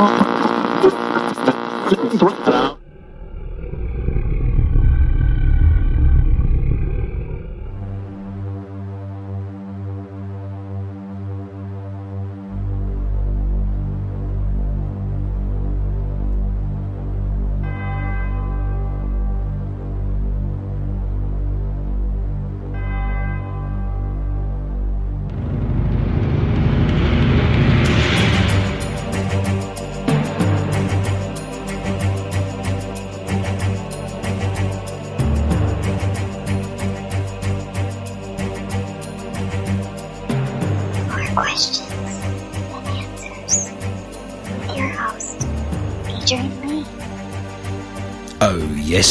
More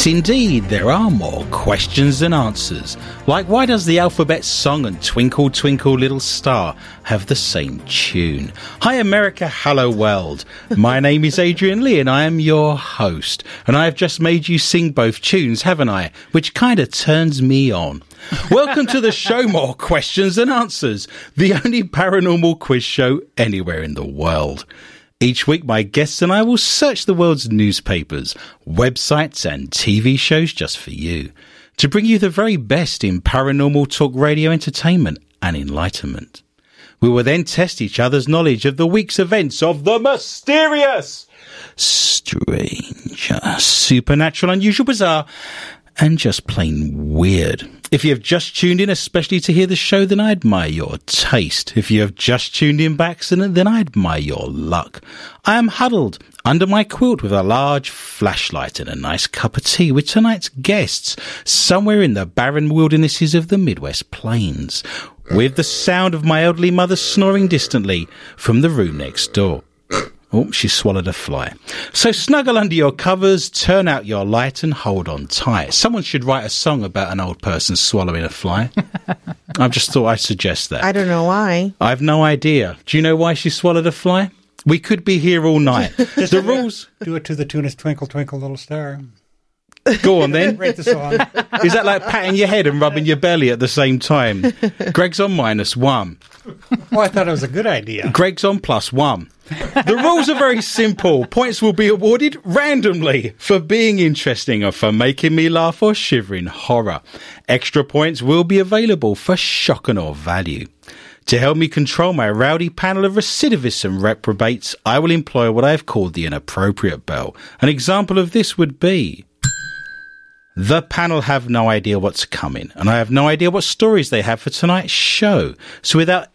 yes, indeed, there are more questions than answers. Like, why does the alphabet song and Twinkle Twinkle Little Star have the same tune? Hi, America, hello, world. My name is Adrian Lee, and I am your host. And I have just made you sing both tunes, haven't I? Which kind of turns me on. Welcome to the show More Questions Than Answers, the only paranormal quiz show anywhere in the world. Each week, my guests and I will search the world's newspapers, websites, and TV shows just for you to bring you the very best in paranormal talk radio entertainment and enlightenment. We will then test each other's knowledge of the week's events of the mysterious, strange, supernatural, unusual, bizarre, and just plain weird. If you have just tuned in, especially to hear the show, then I admire your taste. If you have just tuned in by accident, then I admire your luck. I am huddled under my quilt with a large flashlight and a nice cup of tea with tonight's guests somewhere in the barren wildernesses of the Midwest Plains, with the sound of my elderly mother snoring distantly from the room next door. Oh, she swallowed a fly. So snuggle under your covers, turn out your light, and hold on tight. Someone should write a song about an old person swallowing a fly. I've just thought I'd suggest that. I don't know why. I've no idea. Do you know why she swallowed a fly? We could be here all night. the rules. Do it to the tune of Twinkle Twinkle Little Star. Go on then. Rate the song. Is that like patting your head and rubbing your belly at the same time? Greg's on minus one. Oh, I thought it was a good idea. Greg's on plus one. The rules are very simple. Points will be awarded randomly for being interesting or for making me laugh or shivering horror. Extra points will be available for shocking or value. To help me control my rowdy panel of recidivists and reprobates, I will employ what I have called the inappropriate bell. An example of this would be the panel have no idea what's coming, and I have no idea what stories they have for tonight's show. So without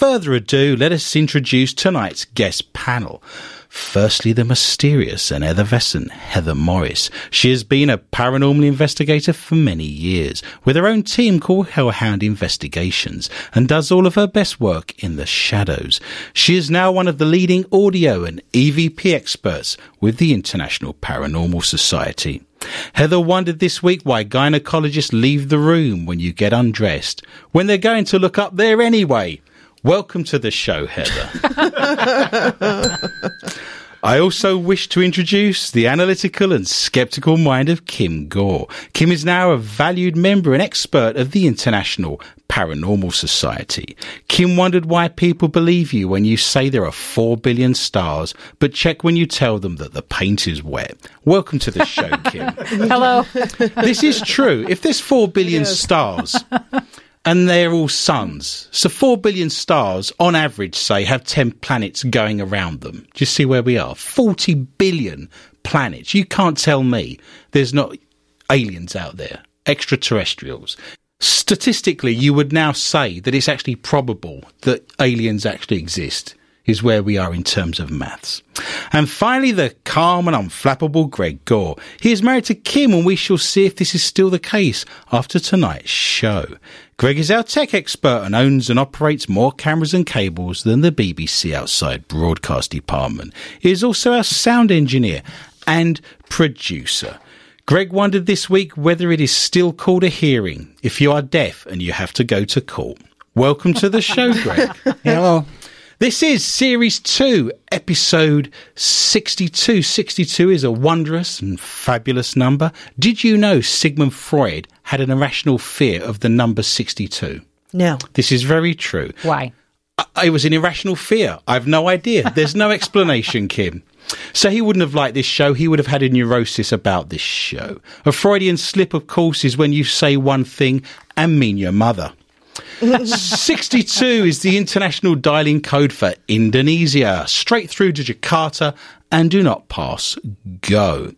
further ado, let us introduce tonight's guest panel. Firstly, the mysterious and effervescent Heather Morris. She has been a paranormal investigator for many years, with her own team called Hellhound Investigations, and does all of her best work in the shadows. She is now one of the leading audio and EVP experts with the International Paranormal Society. Heather wondered this week why gynecologists leave the room when you get undressed, when they're going to look up there anyway. Welcome to the show, Heather. I also wish to introduce the analytical and skeptical mind of Kim Gore. Kim is now a valued member and expert of the International Paranormal Society. Kim wondered why people believe you when you say there are four billion stars, but check when you tell them that the paint is wet. Welcome to the show, Kim. Hello. this is true. If there's four billion stars, and they're all suns. So four billion stars, on average, say, have 10 planets going around them. Do you see where we are? 40 billion planets. You can't tell me there's not aliens out there, extraterrestrials. Statistically, you would now say that it's actually probable that aliens actually exist is where we are in terms of maths. And finally, the calm and unflappable Greg Gore. He is married to Kim, and we shall see if this is still the case after tonight's show. Greg is our tech expert and owns and operates more cameras and cables than the BBC outside broadcast department. He is also our sound engineer and producer. Greg wondered this week whether it is still called a hearing if you are deaf and you have to go to court. Welcome to the show, Greg. Hello. This is Series 2, Episode 62. 62 is a wondrous and fabulous number. Did you know Sigmund Freud had an irrational fear of the number 62? No. This is very true. Why? I- It was an irrational fear. I've no idea. There's no explanation, Kim. So he wouldn't have liked this show. He would have had a neurosis about this show. A Freudian slip, of course, is when you say one thing and mean your mother. 62 is the international dialing code for Indonesia. Straight through to Jakarta and do not pass go.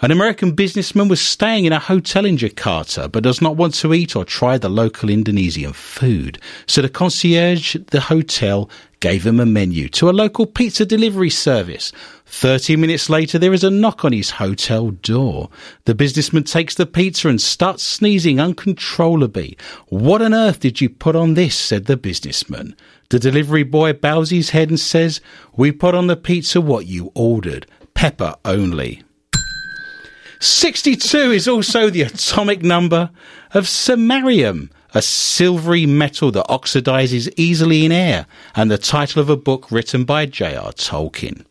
An American businessman was staying in a hotel in Jakarta but does not want to eat or try the local Indonesian food. So the concierge at the hotel gave him a menu to a local pizza delivery service. 30 minutes later, there is a knock on his hotel door. The businessman takes the pizza and starts sneezing uncontrollably. What on earth did you put on this? said the businessman. The delivery boy bows his head and says, We put on the pizza what you ordered. Pepper only. 62 is also the atomic number of samarium, a silvery metal that oxidizes easily in air, and the title of a book written by J.R. Tolkien.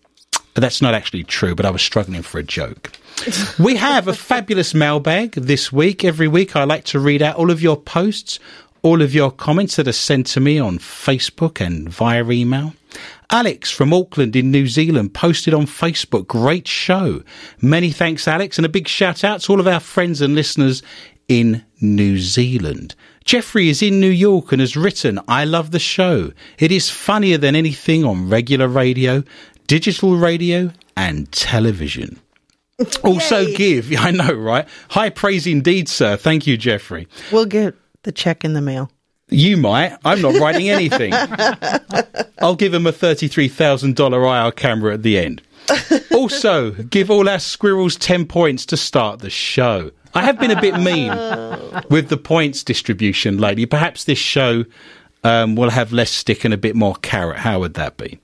That's not actually true, but I was struggling for a joke. we have a fabulous mailbag this week. Every week, I like to read out all of your posts, all of your comments that are sent to me on Facebook and via email. Alex from Auckland in New Zealand posted on Facebook. Great show. Many thanks, Alex, and a big shout out to all of our friends and listeners in New Zealand. Jeffrey is in New York and has written, I love the show. It is funnier than anything on regular radio, digital radio, and television. Also, Yay. give, I know, right? High praise indeed, sir. Thank you, Jeffrey. We'll get the check in the mail. You might. I'm not writing anything. I'll give him a $33,000 IR camera at the end. Also, give all our squirrels 10 points to start the show. I have been a bit mean with the points distribution lately. Perhaps this show um, will have less stick and a bit more carrot. How would that be?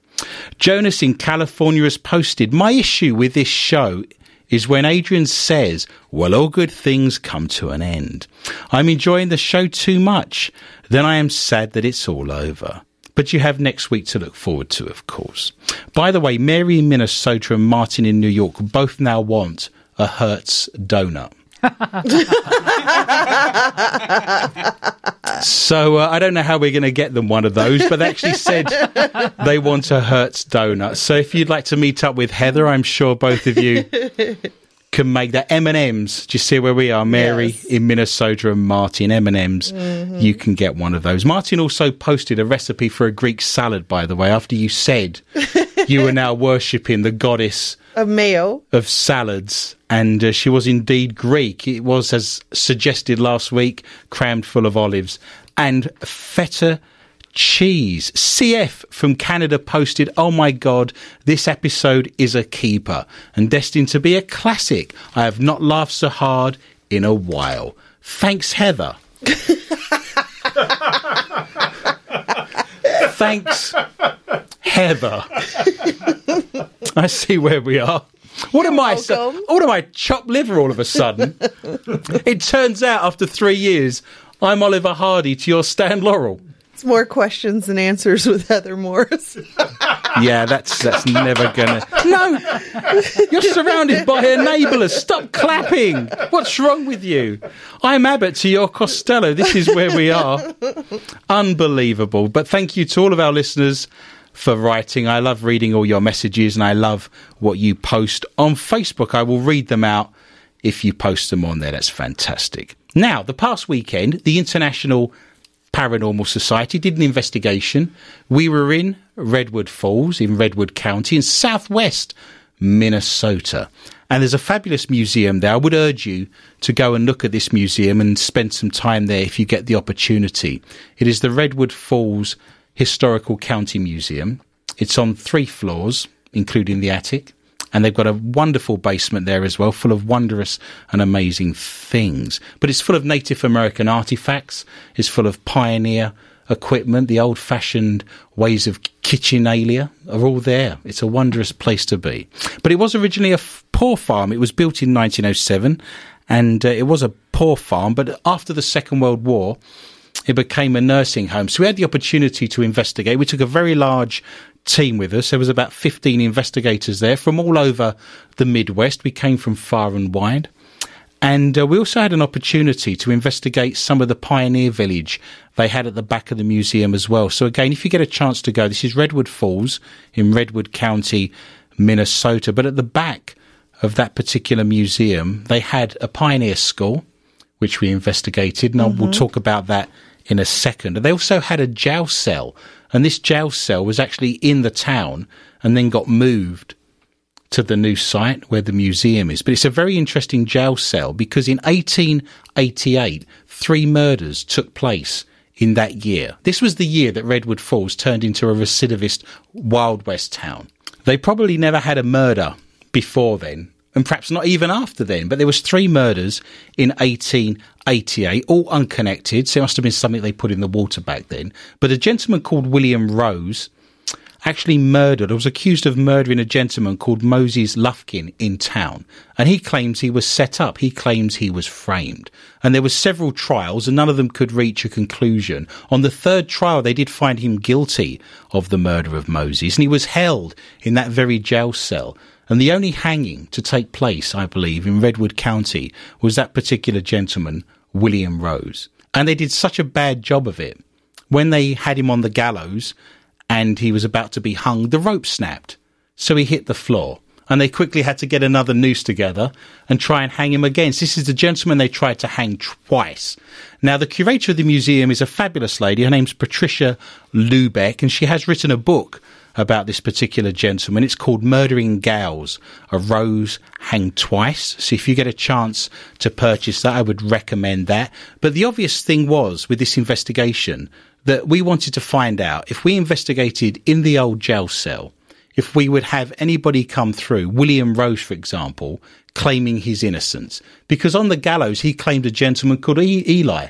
Jonas in California has posted My issue with this show is when Adrian says, Well, all good things come to an end. I'm enjoying the show too much. Then I am sad that it's all over. But you have next week to look forward to, of course. By the way, Mary in Minnesota and Martin in New York both now want a Hertz donut. So uh, I don't know how we're going to get them one of those, but they actually said they want a Hertz donut. So if you'd like to meet up with Heather, I'm sure both of you can make that M and M's. Do you see where we are, Mary Yes. in Minnesota and Martin M and M's? You can get one of those. Martin also posted a recipe for a Greek salad, by the way, after you said you were now worshipping the goddess Of mayo. of salads, and uh, she was indeed Greek. It was, as suggested last week, crammed full of olives and feta cheese. CF from Canada posted, Oh my God, this episode is a keeper and destined to be a classic. I have not laughed so hard in a while. Thanks, Heather. Thanks, Heather. I see where we are. What am I? What am I? Chopped liver all of a sudden. it turns out after three years, I'm Oliver Hardy to your Stan Laurel. It's more questions than answers with Heather Morris. Yeah, that's that's never gonna. No, you're surrounded by enablers. Stop clapping. What's wrong with you? I'm Abbott to your Costello. This is where we are. Unbelievable. But thank you to all of our listeners for writing. I love reading all your messages, and I love what you post on Facebook. I will read them out if you post them on there. That's fantastic. Now, the past weekend, the International Paranormal Society did an investigation. We were in Redwood Falls in Redwood County in southwest Minnesota. And there's a fabulous museum there. I would urge you to go and look at this museum and spend some time there if you get the opportunity. It is the Redwood Falls Historical County Museum. It's on three floors, including the attic. And they've got a wonderful basement there as well, full of wondrous and amazing things. But it's full of Native American artifacts. It's full of pioneer equipment. The old fashioned ways of kitchenalia are all there. It's a wondrous place to be. But it was originally a f- poor farm. It was built in 1907 and uh, it was a poor farm. But after the Second World War, it became a nursing home. So we had the opportunity to investigate. We took a very large team with us. There was about 15 investigators there from all over the Midwest. We came from far and wide. And uh, we also had an opportunity to investigate some of the pioneer village they had at the back of the museum as well. So again, if you get a chance to go, this is Redwood Falls in Redwood County, Minnesota. But at the back of that particular museum, they had a pioneer school, which we investigated. And I we'll talk about that in a second. They also had a jail cell. And this jail cell was actually in the town and then got moved to the new site where the museum is. But it's a very interesting jail cell because in 1888, three murders took place in that year. This was the year that Redwood Falls turned into a recidivist Wild West town. They probably never had a murder before then, and perhaps not even after then, but there was three murders in 1888, all unconnected, so it must have been something they put in the water back then. But a gentleman called William Rose actually murdered or was accused of murdering a gentleman called Moses Lufkin in town. And he claims he was set up. He claims he was framed. And there were several trials and none of them could reach a conclusion. On the third trial, they did find him guilty of the murder of Moses and he was held in that very jail cell. And the only hanging to take place, I believe, in Redwood County was that particular gentleman, William Rose. And they did such a bad job of it. When they had him on the gallows, and he was about to be hung, the rope snapped. So he hit the floor. And they quickly had to get another noose together and try and hang him again. This is the gentleman they tried to hang twice. Now, the curator of the museum is a fabulous lady. Her name's Patricia Lubeck, and she has written a book about this particular gentleman. It's called Murdering Gals, a rose hanged twice. So if you get a chance to purchase that, I would recommend that. But the obvious thing was with this investigation that we wanted to find out if we investigated in the old jail cell, if we would have anybody come through, William Rose, for example, claiming his innocence. Because on the gallows, he claimed a gentleman called e- Eli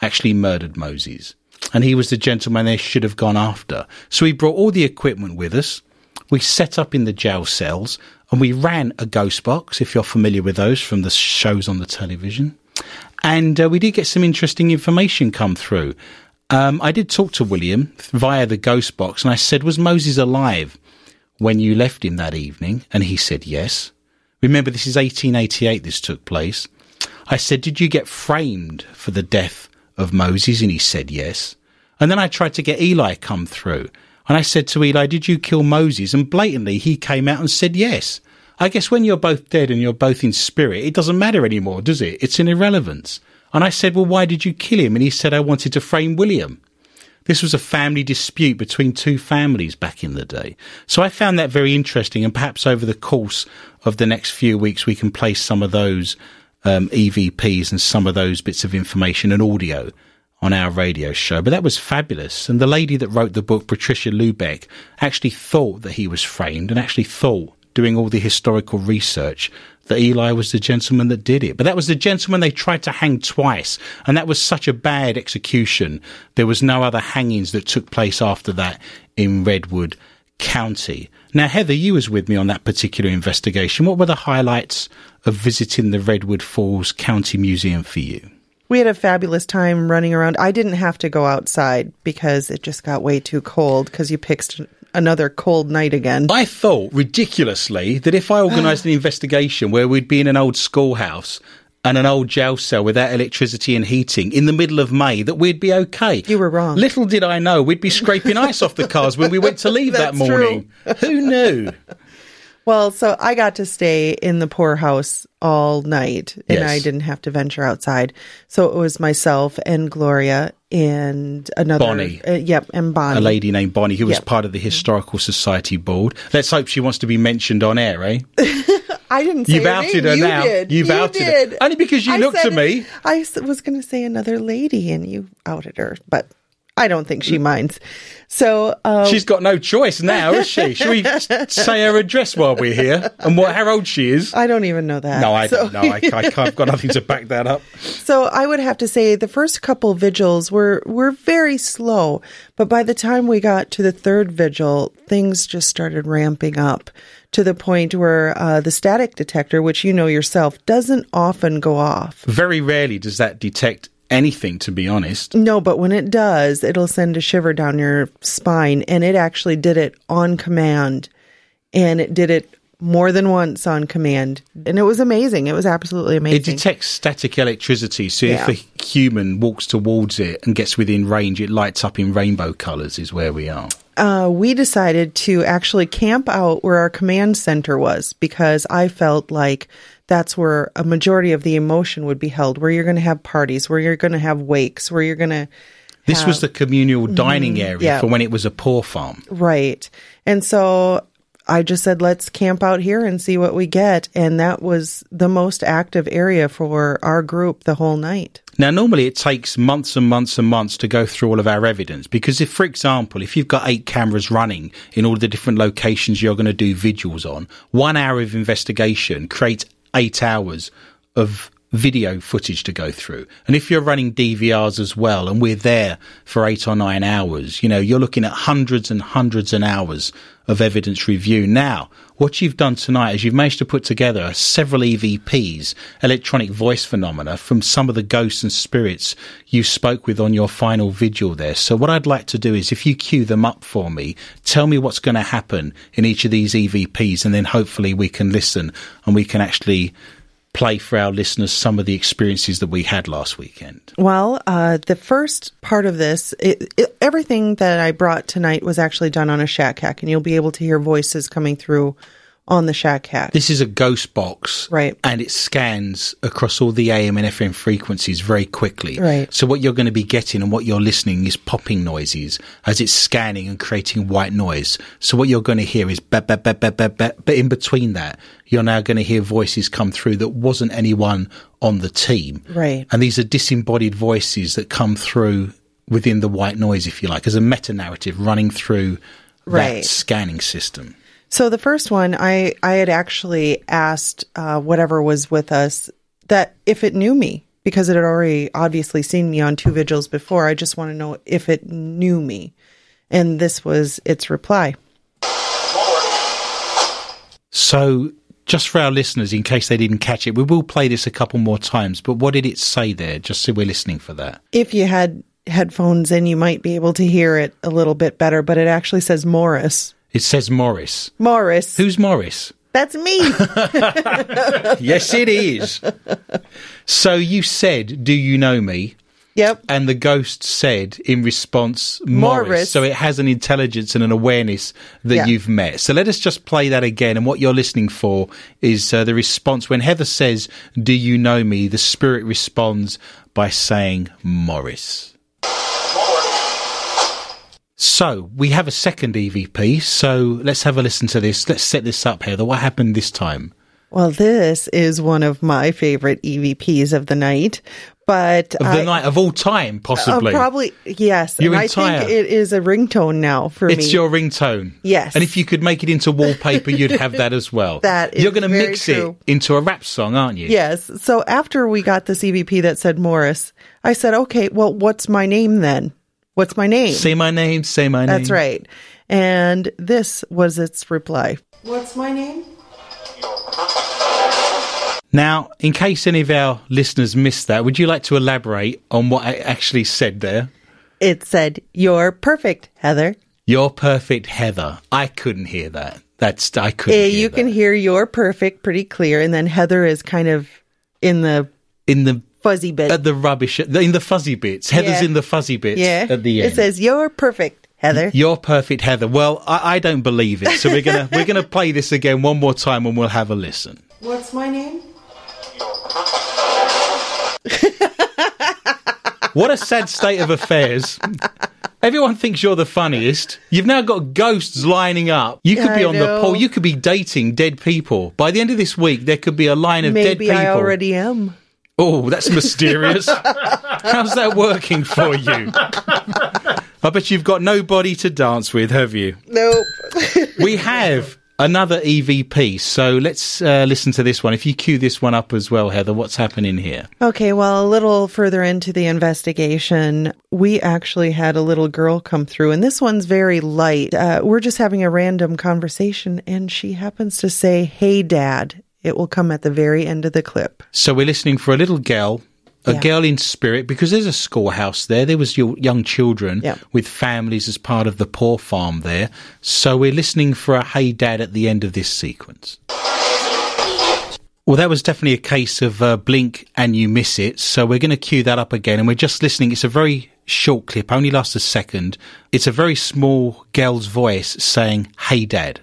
actually murdered Moses. And he was the gentleman they should have gone after. So we brought all the equipment with us. We set up in the jail cells and we ran a ghost box, if you're familiar with those from the shows on the television. And uh, we did get some interesting information come through. Um, I did talk to William via the ghost box and I said, Was Moses alive when you left him that evening? And he said, Yes. Remember, this is 1888, this took place. I said, Did you get framed for the death of Moses? And he said, Yes. And then I tried to get Eli come through. And I said to Eli, Did you kill Moses? And blatantly, he came out and said, Yes. I guess when you're both dead and you're both in spirit, it doesn't matter anymore, does it? It's an irrelevance. And I said, Well, why did you kill him? And he said, I wanted to frame William. This was a family dispute between two families back in the day. So I found that very interesting. And perhaps over the course of the next few weeks, we can place some of those um, EVPs and some of those bits of information and audio on our radio show. But that was fabulous. And the lady that wrote the book, Patricia Lubeck, actually thought that he was framed and actually thought, doing all the historical research, that Eli was the gentleman that did it. But that was the gentleman they tried to hang twice. And that was such a bad execution. There was no other hangings that took place after that in Redwood County. Now, Heather, you was with me on that particular investigation. What were the highlights of visiting the Redwood Falls County Museum for you? We had a fabulous time running around. I didn't have to go outside because it just got way too cold because you picked another cold night again. I thought ridiculously that if I organised an investigation where we'd be in an old schoolhouse and an old jail cell without electricity and heating in the middle of May, that we'd be okay. You were wrong. Little did I know we'd be scraping ice off the cars when we went to leave that morning. Who knew? Well, so I got to stay in the poorhouse all night and Yes. I didn't have to venture outside. So it was myself and Gloria and another Bonnie. Uh, yep, and Bonnie. A lady named Bonnie who was Yep. part of the Historical Society board. Let's hope she wants to be mentioned on air, eh? I didn't say You've her outed her you now. Did. You've you outed her. Only because you I looked at me. I was going to say another lady and you outed her, but I don't think she minds. So, um, She's got no choice now, is she? Should we say her address while we're here and what how old she is? I don't even know that. No, I So- don't know. I, I can't, I've got nothing to back that up. So I would have to say the first couple vigils were were very slow, but by the time we got to the third vigil, things just started ramping up to the point where uh, the static detector, which you know yourself, doesn't often go off. Very rarely does that detect anything, to be honest. No, but when it does, it'll send a shiver down your spine, and it actually did it on command, and it did it more than once on command. And it was amazing. It was absolutely amazing. It detects static electricity, so Yeah. if a human walks towards it and gets within range, it lights up in rainbow colours, is where we are. uh, we decided to actually camp out where our command center was because I felt like that's where a majority of the emotion would be held, where you're going to have parties, where you're going to have wakes, where you're going to. This was the communal dining area Mm-hmm. yeah. for when it was a poor farm. Right. And so I just said, let's camp out here and see what we get. And that was the most active area for our group the whole night. Now, normally it takes months and months and months to go through all of our evidence because if, for example, if you've got eight cameras running in all the different locations you're going to do vigils on, one hour of investigation creates eight hours of video footage to go through. And if you're running DVRs as well, and we're there for eight or nine hours, you know, you're looking at hundreds and hundreds and hours of evidence review. Now, what you've done tonight is you've managed to put together several EVPs, electronic voice phenomena, from some of the ghosts and spirits you spoke with on your final vigil there. So what I'd like to do is if you cue them up for me, tell me what's going to happen in each of these EVPs, and then hopefully we can listen and we can actually play for our listeners some of the experiences that we had last weekend. Well, uh, the first part of this, it, it, everything that I brought tonight was actually done on a shack hack, and you'll be able to hear voices coming through on the shack hack. This is a ghost box. Right. And it scans across all the AM and FM frequencies very quickly. Right. So what you're going to be getting and what you're listening is popping noises as it's scanning and creating white noise. So what you're going to hear is bap, bap, bap, bap, bap, bap. But in between that, you're now going to hear voices come through that wasn't anyone on the team. Right. And these are disembodied voices that come through within the white noise, if you like, as a meta narrative running through that scanning system. So the first one, I I had actually asked uh, whatever was with us that if it knew me because it had already obviously seen me on two vigils before. I just want to know if it knew me, and this was its reply. So, just for our listeners, in case they didn't catch it, we will play this a couple more times. But what did it say there? Just so we're listening for that. If you had headphones in, you might be able to hear it a little bit better. But it actually says Morris. It says Morris. Morris. Who's Morris? That's me. yes, it is. so you said, "Do you know me?" yep. And the ghost said in response, Morris. Morris. So it has an intelligence and an awareness that Yeah. you've met. So let us just play that again. And what you're listening for is uh, the response. When Heather says, Do you know me? The spirit responds by saying, Morris. So we have a second EVP. So let's have a listen to this. Let's set this up, Heather. What happened this time? Well, this is one of my favorite EVPs of the night. But Of the I- night of all time, Uh, possibly. probably yes. Your and entire- I think it is a ringtone now for It's me. your ringtone. Yes. And if you could make it into wallpaper, you'd have that as well. That is You're going to mix true. it into a rap song, aren't you? yes. So after we got this EVP that said Morris, I said, "Okay, well, what's my name then? What's my name?" Say my name, say my name. That's right. And this was its reply. What's my name? Now, in case any of our listeners missed that, would you like to elaborate on what I actually said there? It said, "You're perfect, Heather." You're perfect, Heather. I couldn't hear that. That's I couldn't. Eh, hear you that. can hear "You're perfect" pretty clear, and then Heather is kind of in the in the fuzzy bit. at the rubbish in the fuzzy bits. Heather's Yeah. in the fuzzy bits yeah. at the end. It says, "You're perfect, Heather." You're perfect, Heather. Well, I, I don't believe it, so we're gonna we're gonna play this again one more time, and we'll have a listen. What's my name? What a sad state of affairs. Everyone thinks you're the funniest. You've now got ghosts lining up. You could be I on the know. pole. You could be dating dead people. By the end of this week, there could be a line of dead people. Maybe. I already am. Oh, that's mysterious. How's that working for you? I bet you've got nobody to dance with, have you? Nope. We have another EVP, so let's uh, listen to this one. If you cue this one up as well, Heather, what's happening here? okay, well, a little further into the investigation, we actually had a little girl come through, and this one's very light. Uh, we're just having a random conversation, and she happens to say, Hey, Dad. It will come at the very end of the clip. So we're listening for a little girl, a Yeah. girl in spirit, because there's a schoolhouse there. There was your young children Yeah. with families as part of the poor farm there. So we're listening for a hey dad at the end of this sequence. Well, that was definitely a case of uh, blink and you miss it. So we're going to cue that up again, and we're just listening. It's a very short clip, only lasts a second. It's a very small girl's voice saying, "Hey, Dad."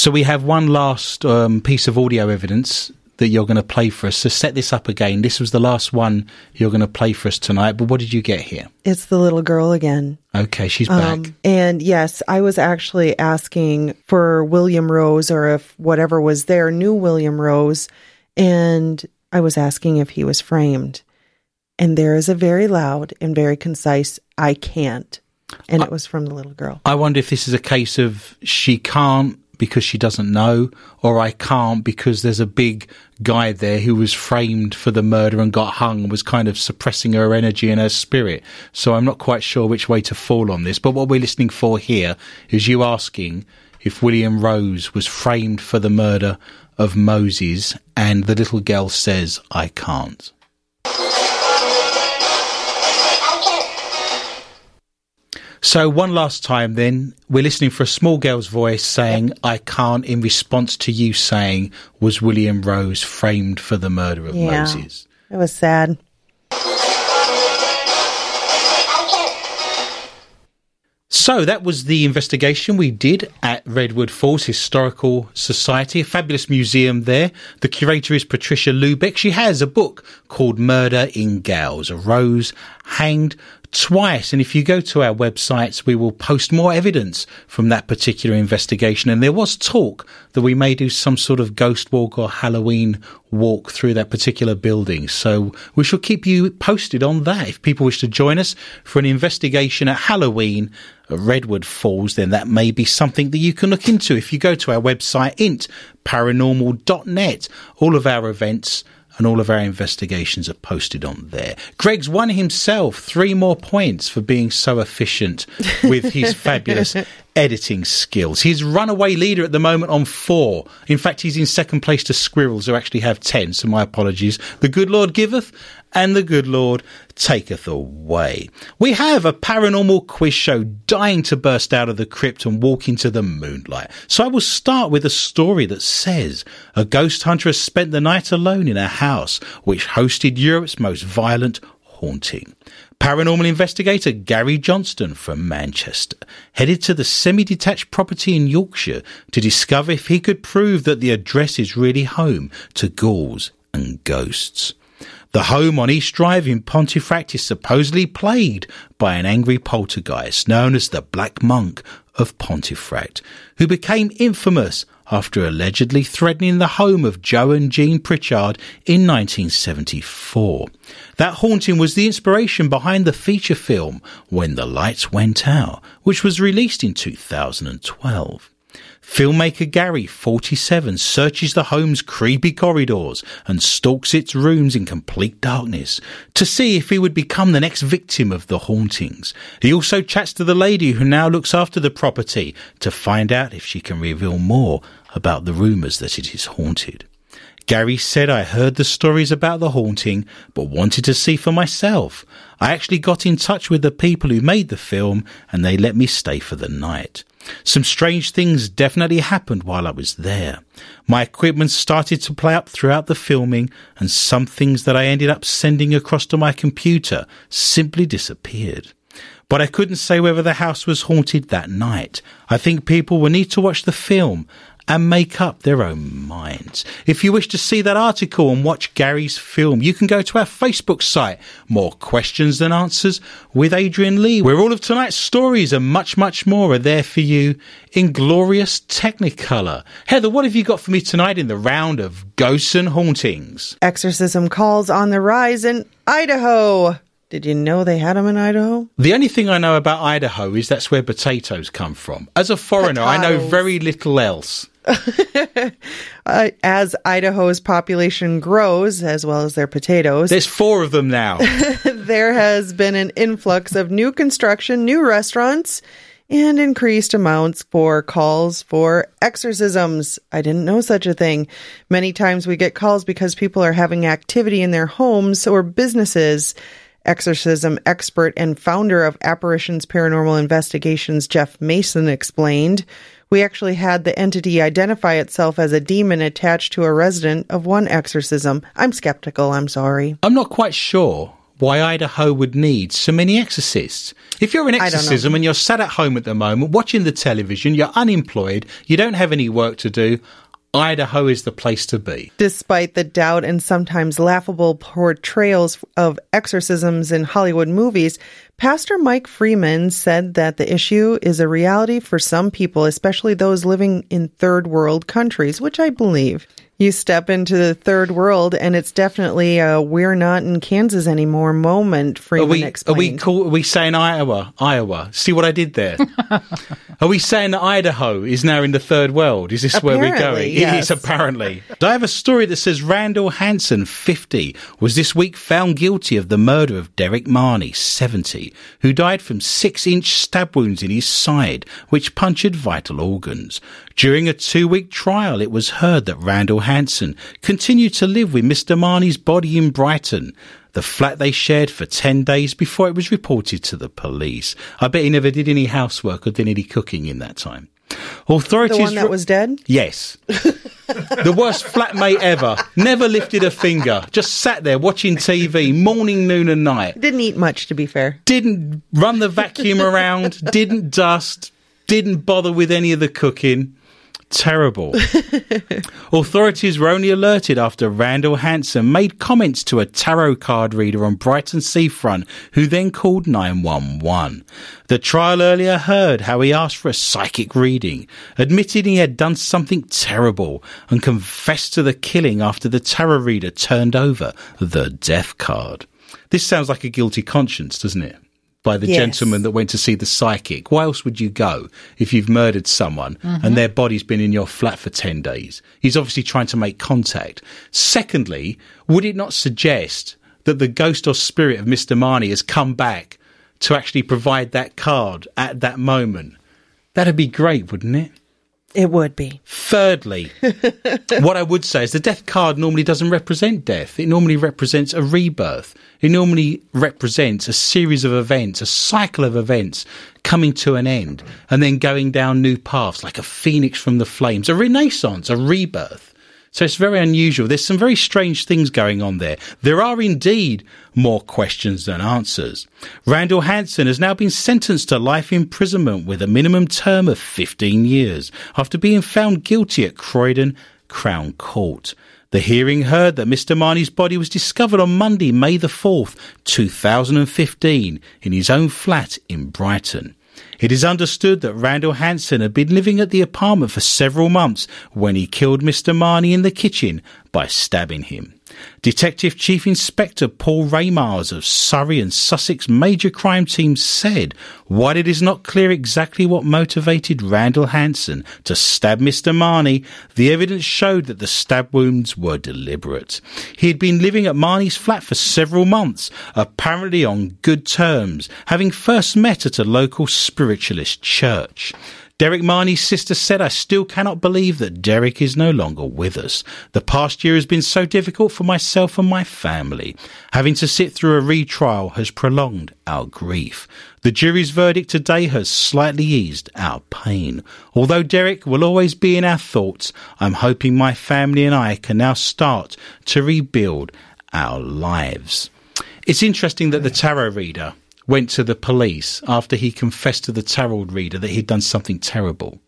So we have one last um, piece of audio evidence that you're going to play for us. So set this up again. This was the last one you're going to play for us tonight. But what did you get here? It's the little girl again. Okay, she's back. Um, and yes, I was actually asking for William Rose or if whatever was there knew William Rose. And I was asking if he was framed. And there is a very loud and very concise, I can't. And it was from the little girl. I wonder if this is a case of she can't because she doesn't know, or I can't because there's a big guy there who was framed for the murder and got hung and was kind of suppressing her energy and her spirit. So I'm not quite sure which way to fall on this. But what we're listening for here is you asking if William Rose was framed for the murder of Moses, and the little girl says, I can't. So, one last time, then, we're listening for a small girl's voice saying, I can't, in response to you saying, Was William Rose framed for the murder of Yeah. Moses? It was sad. So, that was the investigation we did at Redwood Falls Historical Society, a fabulous museum there. The curator is Patricia Lubeck. She has a book called Murder in Gales, a rose hanged twice. And if you go to our websites, we will post more evidence from that particular investigation. And there was talk that we may do some sort of ghost walk or Halloween walk through that particular building. So we shall keep you posted on that. If people wish to join us for an investigation at Halloween at Redwood Falls, then that may be something that you can look into. If you go to our website, intparanormal.net, all of our events and all of our investigations are posted on there. Greg's won himself three more points for being so efficient with his fabulous editing skills. He's runaway leader at the moment on four. In fact, he's in second place to Squirrels, who actually have ten, so my apologies. The good Lord giveth, and the good Lord taketh away. We have a paranormal quiz show dying to burst out of the crypt and walk into the moonlight. So I will start with a story that says a ghost hunter has spent the night alone in a house which hosted Europe's most violent haunting. Paranormal investigator Gary Johnston from Manchester headed to the semi detached property in Yorkshire to discover if he could prove that the address is really home to ghouls and ghosts. The home on East Drive in Pontefract is supposedly plagued by an angry poltergeist known as the Black Monk of Pontefract, who became infamous after allegedly threatening the home of Joe and Jean Pritchard in 1974. That haunting was the inspiration behind the feature film When the Lights Went Out, which was released in 2012. Filmmaker Gary, 47, searches the home's creepy corridors and stalks its rooms in complete darkness to see if he would become the next victim of the hauntings. He also chats to the lady who now looks after the property to find out if she can reveal more about the rumours that it is haunted. Gary said I heard the stories about the haunting, but wanted to see for myself. I actually got in touch with the people who made the film and they let me stay for the night. Some strange things definitely happened while I was there. My equipment started to play up throughout the filming, and some things that I ended up sending across to my computer simply disappeared. But I couldn't say whether the house was haunted that night. I think people will need to watch the film and make up their own minds. If you wish to see that article and watch Gary's film, you can go to our Facebook site, More Questions Than Answers with Adrian Lee, where all of tonight's stories and much, much more are there for you in glorious Technicolor. Heather, what have you got for me tonight in the round of ghosts and hauntings? Exorcism calls on the rise in Idaho. Did you know they had them in Idaho? The only thing I know about Idaho is that's where potatoes come from. As a foreigner, I know very little else. Uh, as Idaho's population grows, as well as their potatoes, There's four of them now. there has been an influx of new construction, new restaurants, and increased amounts for calls for exorcisms. I didn't know such a thing. Many times we get calls because people are having activity in their homes or businesses. Exorcism expert and founder of Apparitions Paranormal Investigations, Jeff Mason, explained. We actually had the entity identify itself as a demon attached to a resident of one exorcism. I'm skeptical, I'm sorry. I'm not quite sure why Idaho would need so many exorcists. If you're in exorcism and you're sat at home at the moment watching the television, you're unemployed, you don't have any work to do, Idaho is the place to be. Despite the doubt and sometimes laughable portrayals of exorcisms in Hollywood movies, Pastor Mike Freeman said that the issue is a reality for some people, especially those living in third world countries, which I believe. You step into the third world, and it's definitely a "we're not in Kansas anymore" moment. Are Freeman we, are explained. we call, are we saying Iowa? Iowa. See what I did there? are we saying that Idaho is now in the third world? Is this where we're going? yes. It is apparently. I have a story that says Randall Hansen, 50, was this week found guilty of the murder of Derek Marney, 70, who died from six inch stab wounds in his side, which punctured vital organs. During a two week trial, it was heard that Randall Hansen continued to live with Mr. Marney's body in Brighton the flat they shared for 10 days before it was reported to the police. I bet he never did any housework or did any cooking in that time. Authorities. the one that re- was dead? Yes. the worst flatmate ever. Never lifted a finger. Just sat there watching TV morning, noon, and night. Didn't eat much, to be fair. Didn't run the vacuum around. Didn't dust. Didn't bother with any of the cooking. Terrible. Authorities were only alerted after Randall Hansen made comments to a tarot card reader on Brighton seafront, who then called 911. The trial earlier heard how he asked for a psychic reading, admitted he had done something terrible, and confessed to the killing after the tarot reader turned over the death card. This sounds like a guilty conscience, doesn't it? By the Yes. gentleman that went to see the psychic. Why else would you go if you've murdered someone and mm-hmm. their body's been in your flat for 10 days? He's obviously trying to make contact. Secondly, would it not suggest that the ghost or spirit of Mr. Marnie has come back to actually provide that card at that moment? That'd be great, wouldn't it? It would be. Thirdly, what I would say is the death card normally doesn't represent death. It normally represents a rebirth. It normally represents a series of events, a cycle of events coming to an end and then going down new paths like a phoenix from the flames, a renaissance, a rebirth. So it's very unusual. There's some very strange things going on there. There are indeed more questions than answers. Randall Hansen has now been sentenced to life imprisonment with a minimum term of 15 years after being found guilty at Croydon Crown Court. The hearing heard that Mr. Marnie's body was discovered on Monday, May the 4th, 2015, in his own flat in Brighton. It is understood that Randall Hansen had been living at the apartment for several months when he killed Mr. Marnie in the kitchen by stabbing him. Detective Chief Inspector Paul Raymars of Surrey and Sussex Major Crime Team said, while it is not clear exactly what motivated Randall Hansen to stab Mr. Marnie, the evidence showed that the stab wounds were deliberate. He had been living at Marnie's flat for several months, apparently on good terms, having first met at a local spiritualist church. Derek Marnie's sister said, I still cannot believe that Derek is no longer with us. The past year has been so difficult for myself and my family. Having to sit through a retrial has prolonged our grief. The jury's verdict today has slightly eased our pain. Although Derek will always be in our thoughts, I'm hoping my family and I can now start to rebuild our lives. It's interesting that the tarot reader went to the police after he confessed to the tarot reader that he'd done something terrible.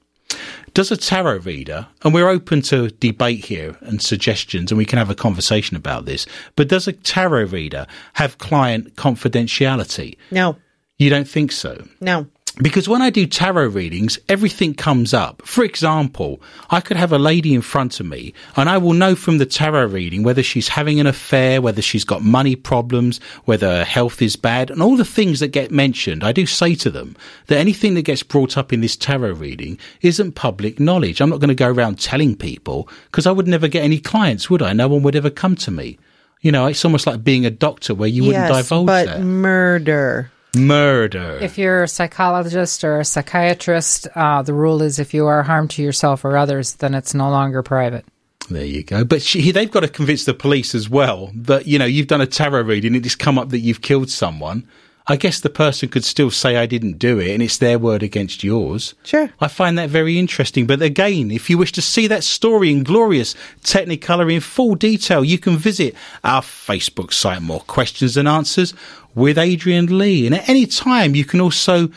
Does a tarot reader, and we're open to debate here and suggestions, and we can have a conversation about this, but does a tarot reader have client confidentiality? No, You don't think so? no. Because when I do tarot readings, everything comes up. For example, I could have a lady in front of me and I will know from the tarot reading whether she's having an affair, whether she's got money problems, whether her health is bad, and all the things that get mentioned. I do say to them that anything that gets brought up in this tarot reading isn't public knowledge. I'm not going to go around telling people because I would never get any clients, would I? No one would ever come to me. You know, it's almost like being a doctor where you wouldn't yes, divulge but that. murder. Murder. If you're a psychologist or a psychiatrist, uh, the rule is if you are harm to yourself or others, then it's no longer private. There you go. But she, they've got to convince the police as well that, you know, you've done a tarot reading, it's come up that you've killed someone. I guess the person could still say I didn't do it and it's their word against yours. Sure. I find that very interesting. But again, if you wish to see that story in glorious Technicolor in full detail, you can visit our Facebook site, More Questions and Answers with Adrian Lee. And at any time, you can also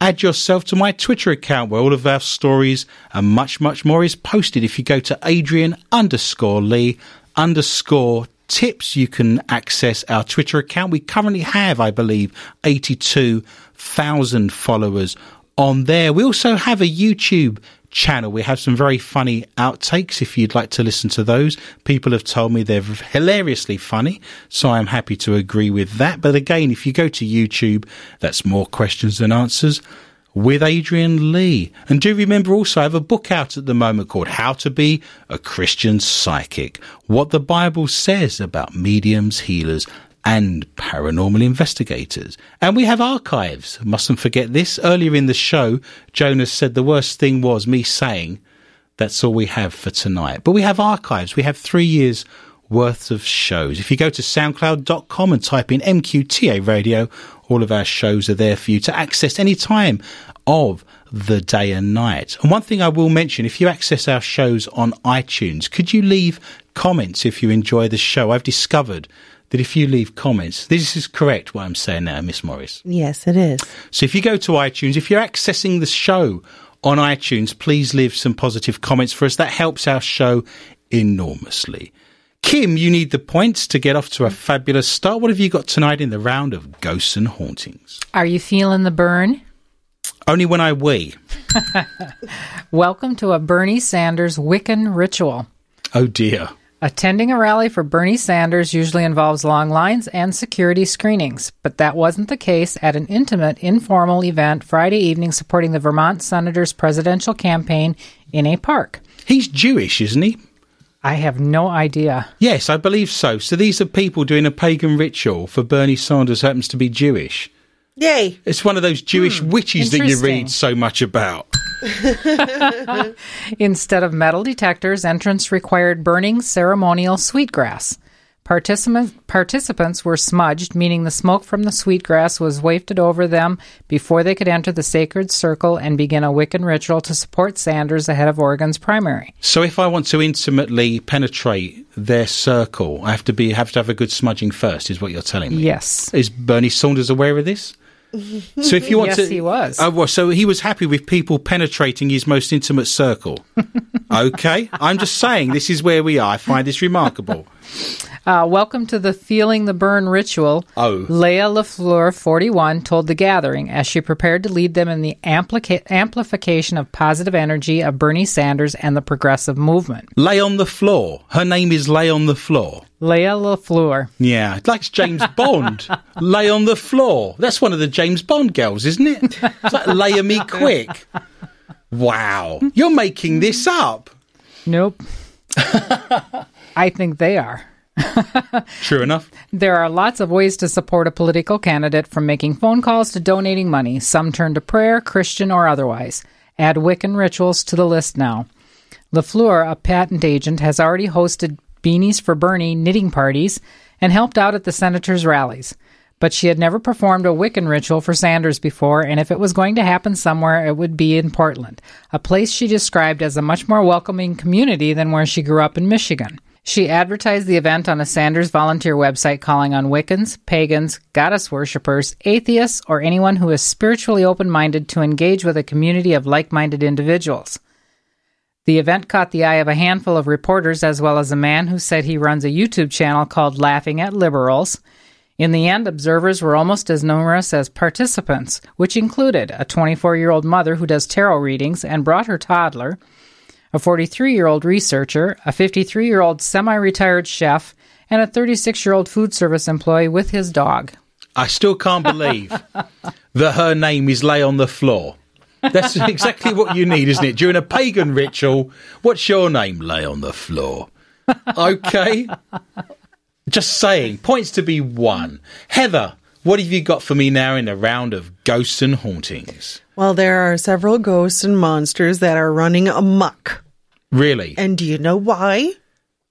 add yourself to my Twitter account where all of our stories and much, much more is posted. If you go to Adrian underscore Lee underscore tips, you can access our Twitter account. We currently have, I believe, 82,000 followers on there. We also have a YouTube channel. We have some very funny outtakes if you'd like to listen to those. People have told me they're hilariously funny, so I'm happy to agree with that. But again, if you go to YouTube, that's more questions than answers with Adrian Lee. And do remember also, I have a book out at the moment called How to Be a Christian Psychic What the Bible Says About Mediums, Healers, and Paranormal Investigators. And we have archives. Mustn't forget this. Earlier in the show, Jonas said the worst thing was me saying, that's all we have for tonight. But we have archives. We have three years worth of shows. If you go to soundcloud.com and type in MQTA radio, all of our shows are there for you to access any time of the day and night. And one thing I will mention if you access our shows on iTunes, could you leave comments if you enjoy the show? I've discovered that if you leave comments, this is correct what I'm saying now, Miss Morris. Yes, it is. So if you go to iTunes, if you're accessing the show on iTunes, please leave some positive comments for us. That helps our show enormously. Kim, you need the points to get off to a fabulous start. What have you got tonight in the round of ghosts and hauntings? Are you feeling the burn? Only when I wee. Welcome to a Bernie Sanders Wiccan ritual. Oh dear. Attending a rally for Bernie Sanders usually involves long lines and security screenings, but that wasn't the case at an intimate, informal event Friday evening supporting the Vermont senator's presidential campaign in a park. He's Jewish, isn't he? I have no idea. Yes, I believe so. So these are people doing a pagan ritual for Bernie Sanders who happens to be Jewish. Yay. It's one of those Jewish hmm, witches that you read so much about. Instead of metal detectors, entrance required burning ceremonial sweetgrass. Participants, participants were smudged, meaning the smoke from the sweetgrass was wafted over them before they could enter the sacred circle and begin a Wiccan ritual to support Sanders ahead of Oregon's primary. So if I want to intimately penetrate their circle, I have to be have to have a good smudging first, is what you're telling me. Yes. Is Bernie Sanders aware of this? So if you want Yes, to, he was. Oh, well, so he was happy with people penetrating his most intimate circle. okay, I'm just saying this is where we are. I find this remarkable. Uh, welcome to the Feeling the Burn ritual. Oh. Leah LaFleur, 41, told the gathering as she prepared to lead them in the amplica- amplification of positive energy of Bernie Sanders and the progressive movement. Lay on the floor. Her name is Lay on the floor. Leah LaFleur. Yeah, like James Bond. Lay on the floor. That's one of the James Bond girls, isn't it? It's like Lay me quick. Wow, you're making this up. Nope. I think they are. True enough. There are lots of ways to support a political candidate from making phone calls to donating money. Some turn to prayer, Christian or otherwise. Add Wiccan rituals to the list now. LaFleur, a patent agent, has already hosted Beanies for Bernie knitting parties and helped out at the senator's rallies. But she had never performed a Wiccan ritual for Sanders before, and if it was going to happen somewhere, it would be in Portland, a place she described as a much more welcoming community than where she grew up in Michigan. She advertised the event on a Sanders volunteer website calling on Wiccans, pagans, goddess worshippers, atheists, or anyone who is spiritually open minded to engage with a community of like minded individuals. The event caught the eye of a handful of reporters as well as a man who said he runs a YouTube channel called Laughing at Liberals. In the end, observers were almost as numerous as participants, which included a 24 year old mother who does tarot readings and brought her toddler, a 43 year old researcher, a 53 year old semi retired chef, and a 36 year old food service employee with his dog. I still can't believe that her name is Lay on the floor. That's exactly what you need, isn't it? During a pagan ritual, what's your name? Lay on the floor. Okay. Just saying. Points to be won. Heather, what have you got for me now in a round of ghosts and hauntings? Well, there are several ghosts and monsters that are running amok. Really? And do you know why?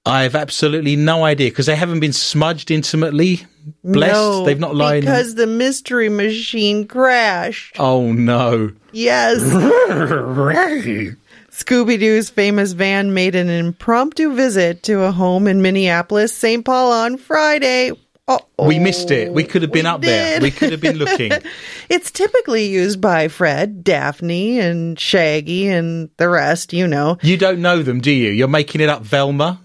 I've absolutely no idea because they haven't been smudged intimately. Blessed. No, They've not lied. because the mystery machine crashed. oh no. Yes. Scooby Doo's famous van made an impromptu visit to a home in Minneapolis, St. Paul on Friday. Uh-oh. We missed it. We could have been We up there. We could have been looking. It's typically used by Fred, Daphne, and Shaggy, and the rest, you know. you don't know them, do you? You're making it up, Velma.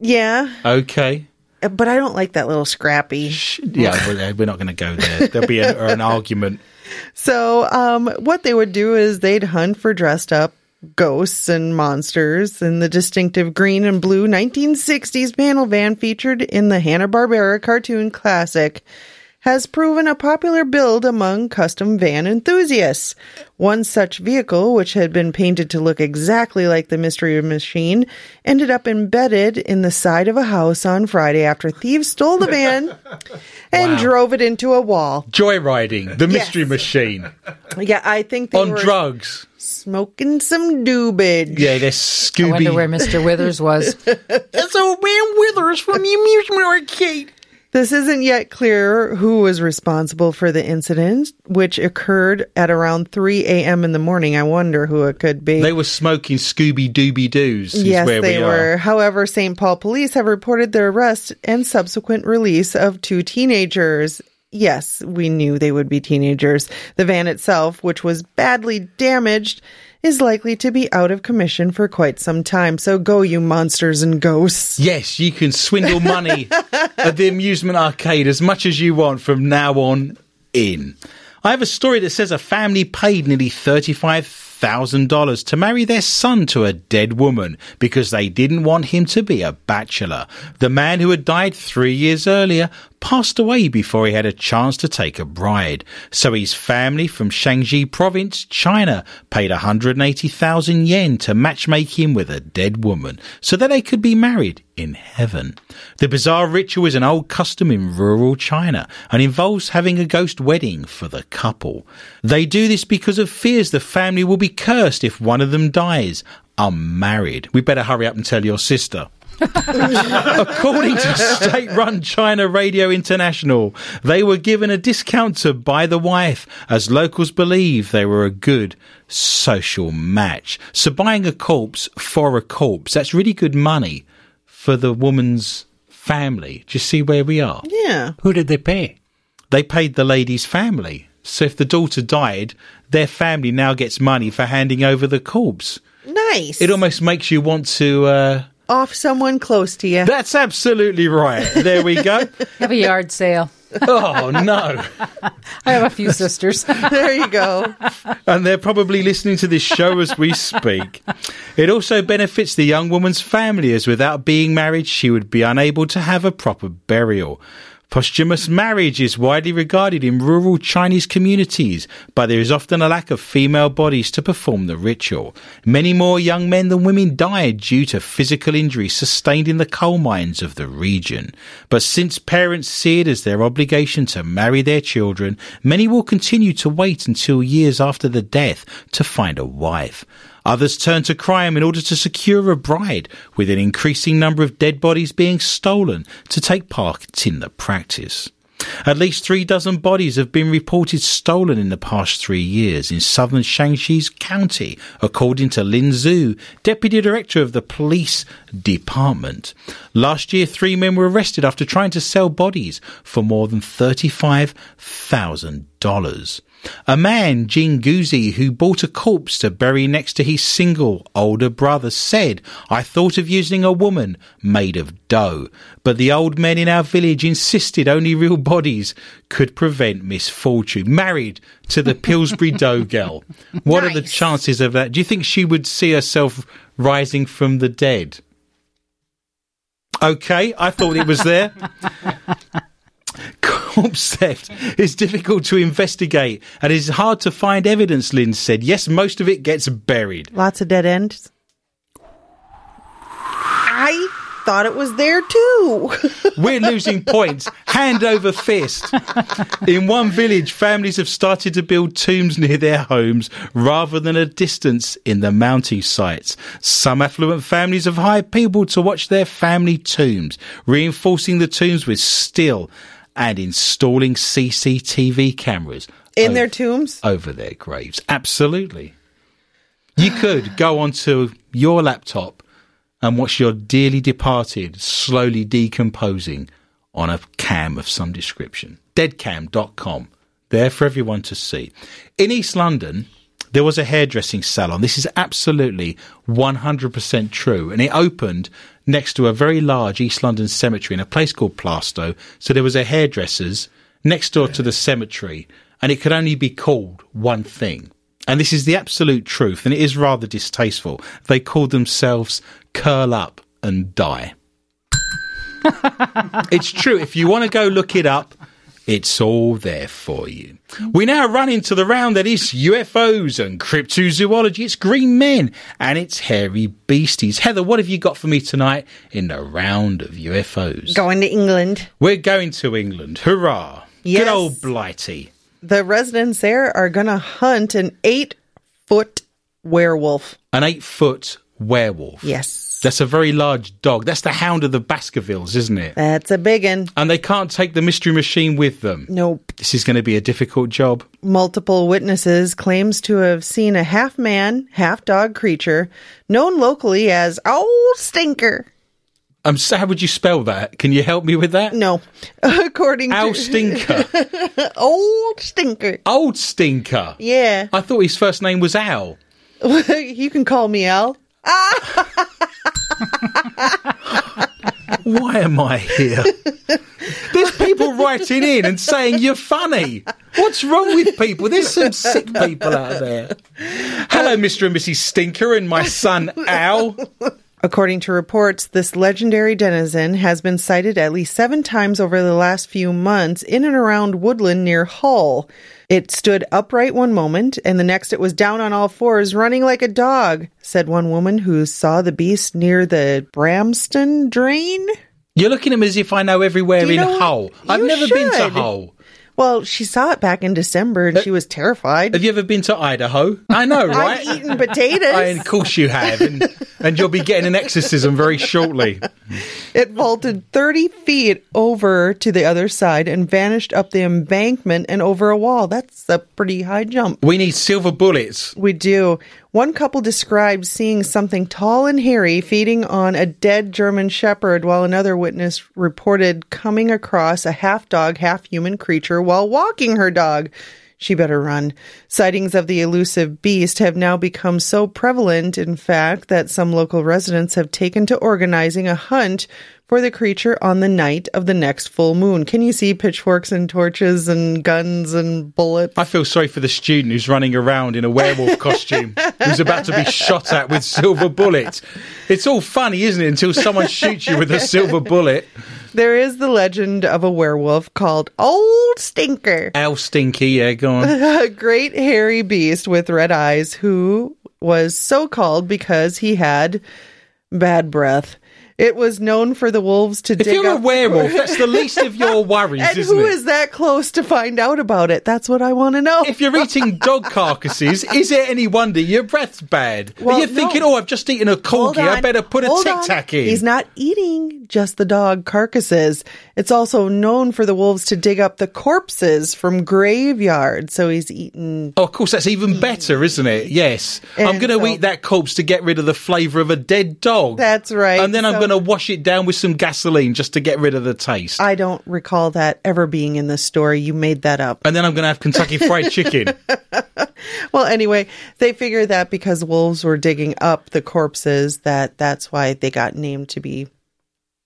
Yeah, Okay. but I don't like that little Scrappy. Yeah, we're, we're not going to go there. There'll be a, an argument. So, um, what they would do is they'd hunt for dressed up ghosts and monsters, and the distinctive green and blue 1960s panel van featured in the Hanna-Barbera cartoon classic has proven a popular build among custom van enthusiasts. One such vehicle, which had been painted to look exactly like the Mystery Machine, ended up embedded in the side of a house on Friday after thieves stole the van and Wow. drove it into a wall. Joyriding, the mystery Yes. machine Yeah, I think they on were drugs. smoking some doobage. Yeah, they're I Scooby. wonder where Mr. Withers was. It's old man Withers from the amusement arcade. This isn't yet clear who was responsible for the incident, which occurred at around 3 a.m. in the morning. I wonder who it could be. They were smoking Scooby Dooby Doos. yes, where they we were. However, St. Paul police have reported the arrest and subsequent release of two teenagers. Yes, we knew they would be teenagers. The van itself, which was badly damaged, is likely to be out of commission for quite some time. So go, you monsters and ghosts. Yes, you can swindle money at the amusement arcade as much as you want from now on in. I have a story that says a family paid nearly $35,000 to marry their son to a dead woman because they didn't want him to be a bachelor. The man who had died three years earlier passed away before he had a chance to take a bride. So his family from Shaanxi province, China, paid 180,000 yen to matchmake him with a dead woman so that they could be married in heaven. The bizarre ritual is an old custom in rural China and involves having a ghost wedding for the couple. They do this because of fears the family will be cursed if one of them dies unmarried. We better hurry up and tell your sister. According to state run China Radio International, they were given a discount to buy the wife as locals believe they were a good social match. So buying a corpse for a corpse, that's really good money for the woman's family. Do you see where we are? Yeah. Who did they pay? They paid the lady's family. So if the daughter died, their family now gets money for handing over the corpse. Nice. It almost makes you want to. Uh, Off someone close to you. that's absolutely right. There we go. Have a yard sale. Oh no. I have a few sisters. there you go. and they're probably listening to this show as we speak. It also benefits the young woman's family, as without being married, she would be unable to have a proper burial. Posthumous marriage is widely regarded in rural Chinese communities, but there is often a lack of female bodies to perform the ritual. Many more young men than women died due to physical injuries sustained in the coal mines of the region. But since parents see it as their obligation to marry their children, many will continue to wait until years after the death to find a wife. Others turn to crime in order to secure a bride, with an increasing number of dead bodies being stolen to take part in the practice. At least three dozen bodies have been reported stolen in the past three years in southern Shaanxi's county, according to Lin Zhu, deputy director of the police department. Last year, three men were arrested after trying to sell bodies for more than $35,000. A man, Jin Guzi, who bought a corpse to bury next to his single older brother, said, I thought of using a woman made of dough, but the old men in our village insisted only real bodies could prevent misfortune. Married to the Pillsbury dough girl. What are the chances of that? Do you think she would see herself rising from the dead? Okay, I thought it was there. Corpse theft is difficult to investigate and it is hard to find evidence, Lin said. Yes, most of it gets buried. Lots of dead ends. I thought it was there too. We're losing points hand over fist. In one village, families have started to build tombs near their homes rather than a distance in the mounting sites. Some affluent families have hired people to watch their family tombs, reinforcing the tombs with steel and installing CCTV cameras In over- their tombs? over their graves. Absolutely. You could go onto your laptop and watch your dearly departed slowly decomposing on a cam of some description. Deadcam.com. There for everyone to see. In East London, there was a hairdressing salon. This is absolutely 100% true. And it opened next to a very large East London cemetery in a place called Plaistow. So there was a hairdresser's next door to the cemetery and it could only be called one thing. And this is the absolute truth, and it is rather distasteful. They called themselves Curl Up and Die. it's true. If you want to go look it up, it's all there for you. We now run into the round that is UFOs and cryptozoology. It's green men and it's hairy beasties. Heather, what have you got for me tonight in the round of UFOs? Going to England. We're going to England. Hurrah. Yes. Good old Blighty. The residents there are going to hunt an eight foot werewolf. An eight foot werewolf. Yes. That's a very large dog. That's the hound of the Baskervilles, isn't it? That's a big one. And they can't take the mystery machine with them. Nope. This is going to be a difficult job. Multiple witnesses claims to have seen a half man, half dog creature known locally as Old Stinker. Um, so how would you spell that? Can you help me with that? No. According Owl to Stinker. Old Stinker. Old Stinker. Yeah. I thought his first name was Al. you can call me Al. Why am I here? There's people writing in and saying you're funny. What's wrong with people? There's some sick people out there. Hello, Mr. and Mrs. Stinker and my son Al. According to reports, this legendary denizen has been sighted at least seven times over the last few months in and around Woodland near Hull. It stood upright one moment, and the next it was down on all fours, running like a dog, said one woman who saw the beast near the Barmston drain. You're looking at me as if I know everywhere you in know- Hull. I've never been to. Hull. Well, she saw it back in December and uh, she was terrified. Have you ever been to Idaho? I know, right? I've eaten potatoes. I, of course you have, and, and you'll be getting an exorcism very shortly. It vaulted 30 feet over to the other side and vanished up the embankment and over a wall. That's a pretty high jump. We need silver bullets. We do. One couple described seeing something tall and hairy feeding on a dead German shepherd, while another witness reported coming across a half dog, half human creature while walking her dog. She better run. Sightings of the elusive beast have now become so prevalent, in fact, that some local residents have taken to organizing a hunt for the creature on the night of the next full moon. Can you see pitchforks and torches and guns and bullets? I feel sorry for the student who's running around in a werewolf costume, who's about to be shot at with silver bullets. It's all funny, isn't it, until someone shoots you with a silver bullet. There is the legend of a werewolf called Old Stinker, Al Stinky, yeah, go on. a great hairy beast with red eyes who was so called because he had bad breath. It was known for the wolves to If dig you're a werewolf, that's the least of your worries, and isn't who it? is that close to find out about it? That's what I want to know. if you're eating dog carcasses, is it any wonder your breath's bad? Well, Are you thinking, oh, I've just eaten a corgi, I better put a tic tac in? He's not eating just the dog carcasses. It's also known for the wolves to dig up the corpses from graveyards. So he's eaten Oh, of course, that's even better, isn't it? Yes. I'm going to so- eat that corpse to get rid of the flavour of a dead dog. That's right. And then I'm So- going to wash it down with some gasoline just to get rid of the taste. I don't recall that ever being in the story. You made that up. and then I'm going to have Kentucky Fried Chicken. Well, anyway, they figure that because wolves were digging up the corpses, that that's why they got named to be.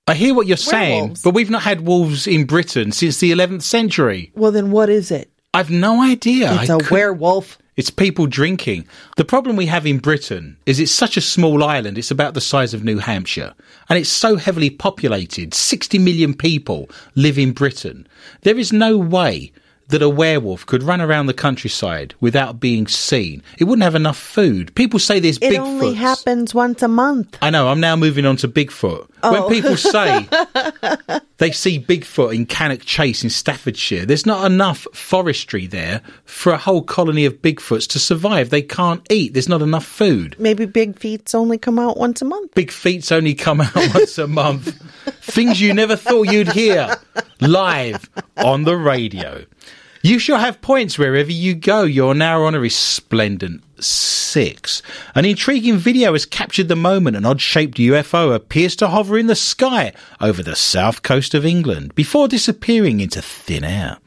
I hear what you're saying, Werewolves. but we've not had wolves in Britain since the 11th century. Well, then what is it? I've no idea. It's I a couldn't- werewolf. It's people drinking. The problem we have in Britain is it's such a small island, it's about the size of New Hampshire, and it's so heavily populated. 60 million people live in Britain. There is no way that a werewolf could run around the countryside without being seen? It wouldn't have enough food. People say there's It Bigfoots. only happens once a month. I know. I'm now moving on to Bigfoot. Oh. When people say they see Bigfoot in Cannock Chase in Staffordshire, there's not enough forestry there for a whole colony of Bigfoots to survive. They can't eat. There's not enough food. Maybe big feets only come out once a month. Big feets only come out once a month. Things you never thought you'd hear live on the radio. You shall have points wherever you go. Your now honour is splendent. Six. An intriguing video has captured the moment an odd shaped UFO appears to hover in the sky over the south coast of England before disappearing into thin air.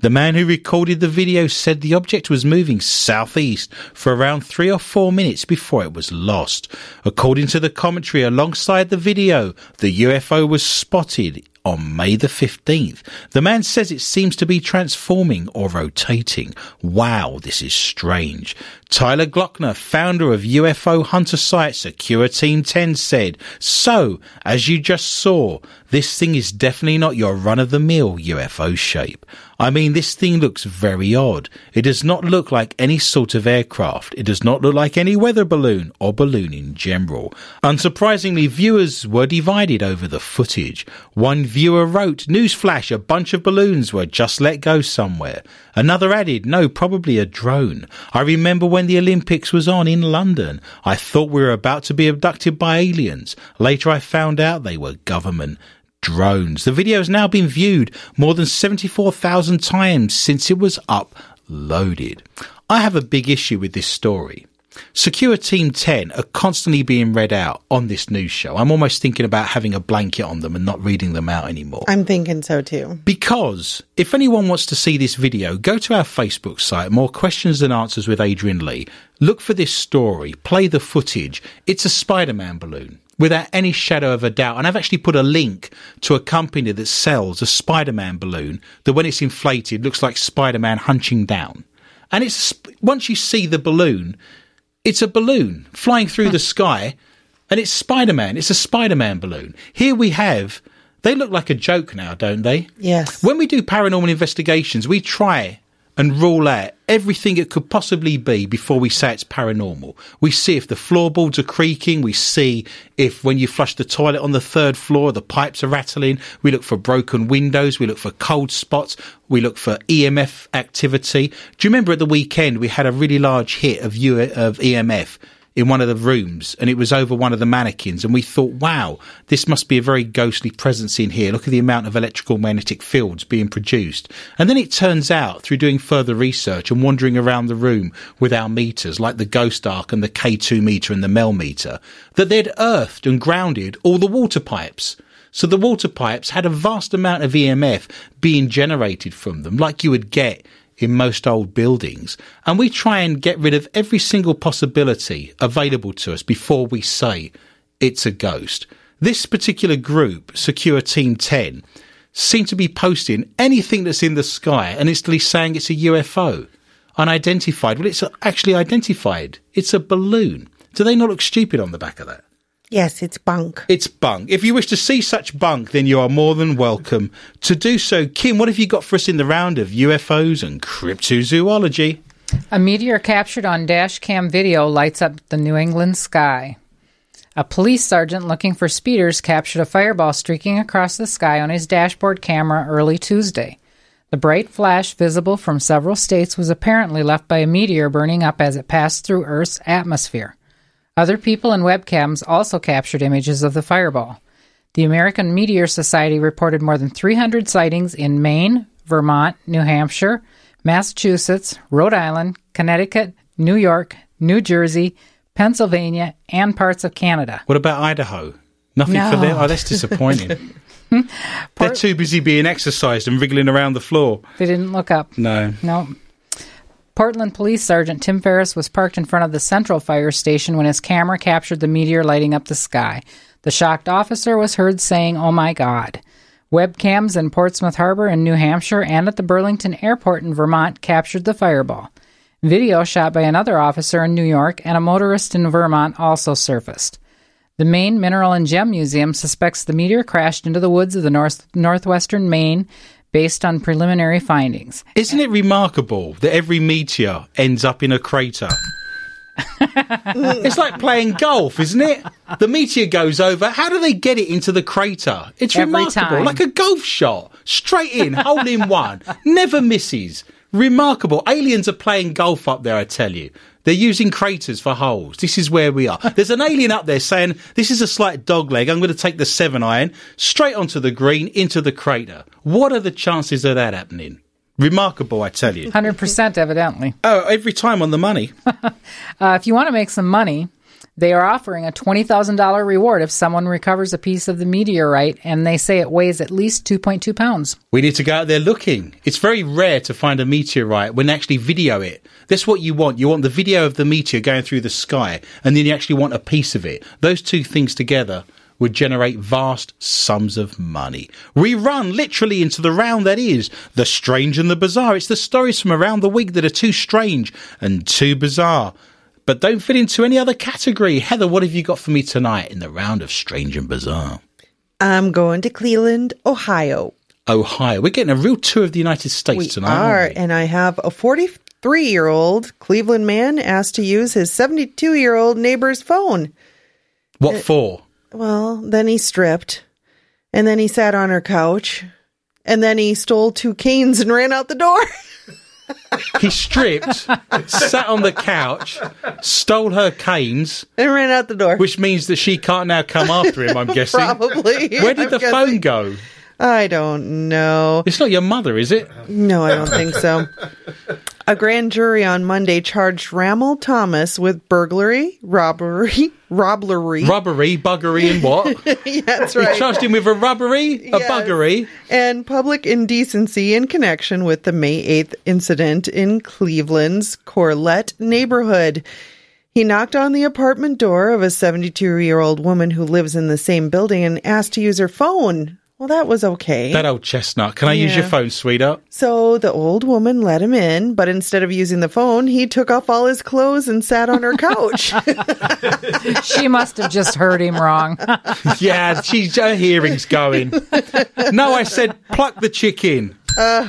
The man who recorded the video said the object was moving southeast for around three or four minutes before it was lost. According to the commentary alongside the video, the UFO was spotted on May the 15th. The man says it seems to be transforming or rotating. Wow, this is strange. Tyler Glockner, founder of UFO hunter site Secure Team 10 said, So, as you just saw, this thing is definitely not your run of the mill UFO shape. I mean, this thing looks very odd. It does not look like any sort of aircraft. It does not look like any weather balloon or balloon in general. Unsurprisingly, viewers were divided over the footage. One viewer wrote, Newsflash, a bunch of balloons were just let go somewhere. Another added, no, probably a drone. I remember when the Olympics was on in London. I thought we were about to be abducted by aliens. Later I found out they were government drones. The video has now been viewed more than 74,000 times since it was uploaded. I have a big issue with this story. Secure Team 10 are constantly being read out on this news show. I'm almost thinking about having a blanket on them and not reading them out anymore. I'm thinking so too. Because if anyone wants to see this video, go to our Facebook site, More Questions Than Answers with Adrian Lee. Look for this story, play the footage. It's a Spider Man balloon. Without any shadow of a doubt. And I've actually put a link to a company that sells a Spider Man balloon that when it's inflated looks like Spider Man hunching down. And it's once you see the balloon, it's a balloon flying through the sky and it's Spider Man. It's a Spider Man balloon. Here we have, they look like a joke now, don't they? Yes. When we do paranormal investigations, we try and rule out everything it could possibly be before we say it's paranormal. We see if the floorboards are creaking. We see if when you flush the toilet on the third floor, the pipes are rattling. We look for broken windows. We look for cold spots. We look for EMF activity. Do you remember at the weekend we had a really large hit of, U- of EMF? In one of the rooms and it was over one of the mannequins and we thought wow this must be a very ghostly presence in here. Look at the amount of electrical magnetic fields being produced. And then it turns out through doing further research and wandering around the room with our meters like the ghost arc and the k2 meter and the mel meter that they'd earthed and grounded all the water pipes. So the water pipes had a vast amount of EMF being generated from them, like you would get in most old buildings. And we try and get rid of every single possibility available to us before we say it's a ghost. This particular group, Secure Team 10, seem to be posting anything that's in the sky and instantly saying it's a UFO. Unidentified. Well, it's actually identified. It's a balloon. Do they not look stupid on the back of that? Yes, it's bunk. It's bunk. If you wish to see such bunk, then you are more than welcome to do so. Kim, what have you got for us in the round of UFOs and cryptozoology? A meteor captured on dash cam video lights up the New England sky. A police sergeant looking for speeders captured a fireball streaking across the sky on his dashboard camera early Tuesday. The bright flash visible from several states was apparently left by a meteor burning up as it passed through Earth's atmosphere. Other people and webcams also captured images of the fireball. The American Meteor Society reported more than 300 sightings in Maine, Vermont, New Hampshire, Massachusetts, Rhode Island, Connecticut, New York, New Jersey, Pennsylvania, and parts of Canada. What about Idaho? Nothing No. for them? Oh, that's disappointing. They're too busy being exercised and wriggling around the floor. They didn't look up. No. No. Portland Police Sergeant Tim Ferris was parked in front of the Central Fire Station when his camera captured the meteor lighting up the sky. The shocked officer was heard saying, Oh my God. Webcams in Portsmouth Harbor in New Hampshire and at the Burlington Airport in Vermont captured the fireball. Video shot by another officer in New York and a motorist in Vermont also surfaced. The Maine Mineral and Gem Museum suspects the meteor crashed into the woods of the north, northwestern Maine based on preliminary findings. Isn't it remarkable that every meteor ends up in a crater? it's like playing golf, isn't it? The meteor goes over. How do they get it into the crater? It's Every remarkable. time. Like a golf shot. Straight in, hole in one. Never misses. Remarkable. Aliens are playing golf up there, I tell you. They're using craters for holes. This is where we are. There's an alien up there saying, This is a slight dog leg. I'm going to take the seven iron straight onto the green into the crater. What are the chances of that happening? Remarkable, I tell you. 100% evidently. Oh, every time on the money. Uh, if you want to make some money, they are offering a $20,000 reward if someone recovers a piece of the meteorite and they say it weighs at least 2.2 pounds. We need to go out there looking. It's very rare to find a meteorite when actually video it. That's what you want. You want the video of the meteor going through the sky, and then you actually want a piece of it. Those two things together would generate vast sums of money. We run literally into the round that is the strange and the bizarre. It's the stories from around the week that are too strange and too bizarre. But don't fit into any other category. Heather, what have you got for me tonight in the round of strange and bizarre? I'm going to Cleveland, Ohio. Ohio. We're getting a real tour of the United States We tonight. are, we? and I have a 43 year old Cleveland man asked to use his 72 year old neighbor's phone. What uh, for? Well, then he stripped, and then he sat on her couch, and then he stole two canes and ran out the door. He stripped, sat on the couch, stole her canes, and ran out the door. which means that she can't now come after him, I'm guessing. Probably. Where did I'm the guessing. phone go? I don't know. It's not your mother, is it? No, I don't think so. A grand jury on Monday charged Ramel Thomas with burglary, robbery, robbery. robbery, buggery, and what? yeah, that's right. charged him with a rubbery, a Yes. buggery. and public indecency in connection with the May 8th incident in Cleveland's Corlett neighborhood. He knocked on the apartment door of a 72 year old woman who lives in the same building and asked to use her phone. Well, that was okay. That old chestnut. Can I use your phone, sweetheart? so the old woman let him in, but instead of using the phone, he took off all his clothes and sat on her couch. She must have just heard him wrong. yeah, she's, her hearing's going. No, I said pluck the chicken. Uh,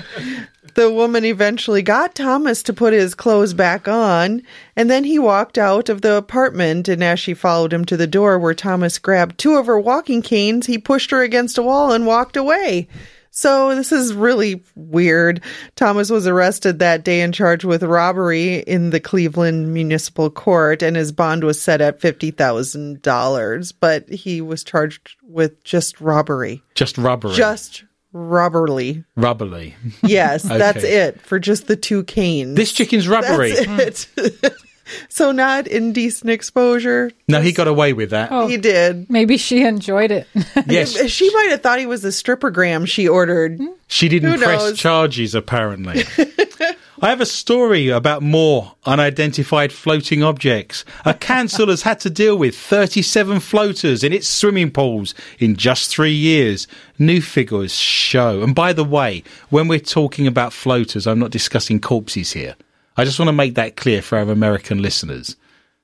the woman eventually got Thomas to put his clothes back on, and then he walked out of the apartment. And as she followed him to the door where Thomas grabbed two of her walking canes, he pushed her against a wall and walked away. So this is really weird. Thomas was arrested that day and charged with robbery in the Cleveland Municipal Court, and his bond was set at fifty thousand dollars. But he was charged with just robbery, Just robbery. just robbery. rubbery. Yes, that's it for just the two canes. This chicken's rubbery. That's hmm. it. so not indecent exposure. No, he got away with that. Oh. He did. Maybe she enjoyed it. Yes, She might have thought he was the strippergram she ordered. She didn't Who press knows? charges, apparently. I have a story about more unidentified floating objects. A council has had to deal with 37 floaters in its swimming pools in just three years. New figures show. And by the way, when we're talking about floaters, I'm not discussing corpses here. I just want to make that clear for our American listeners.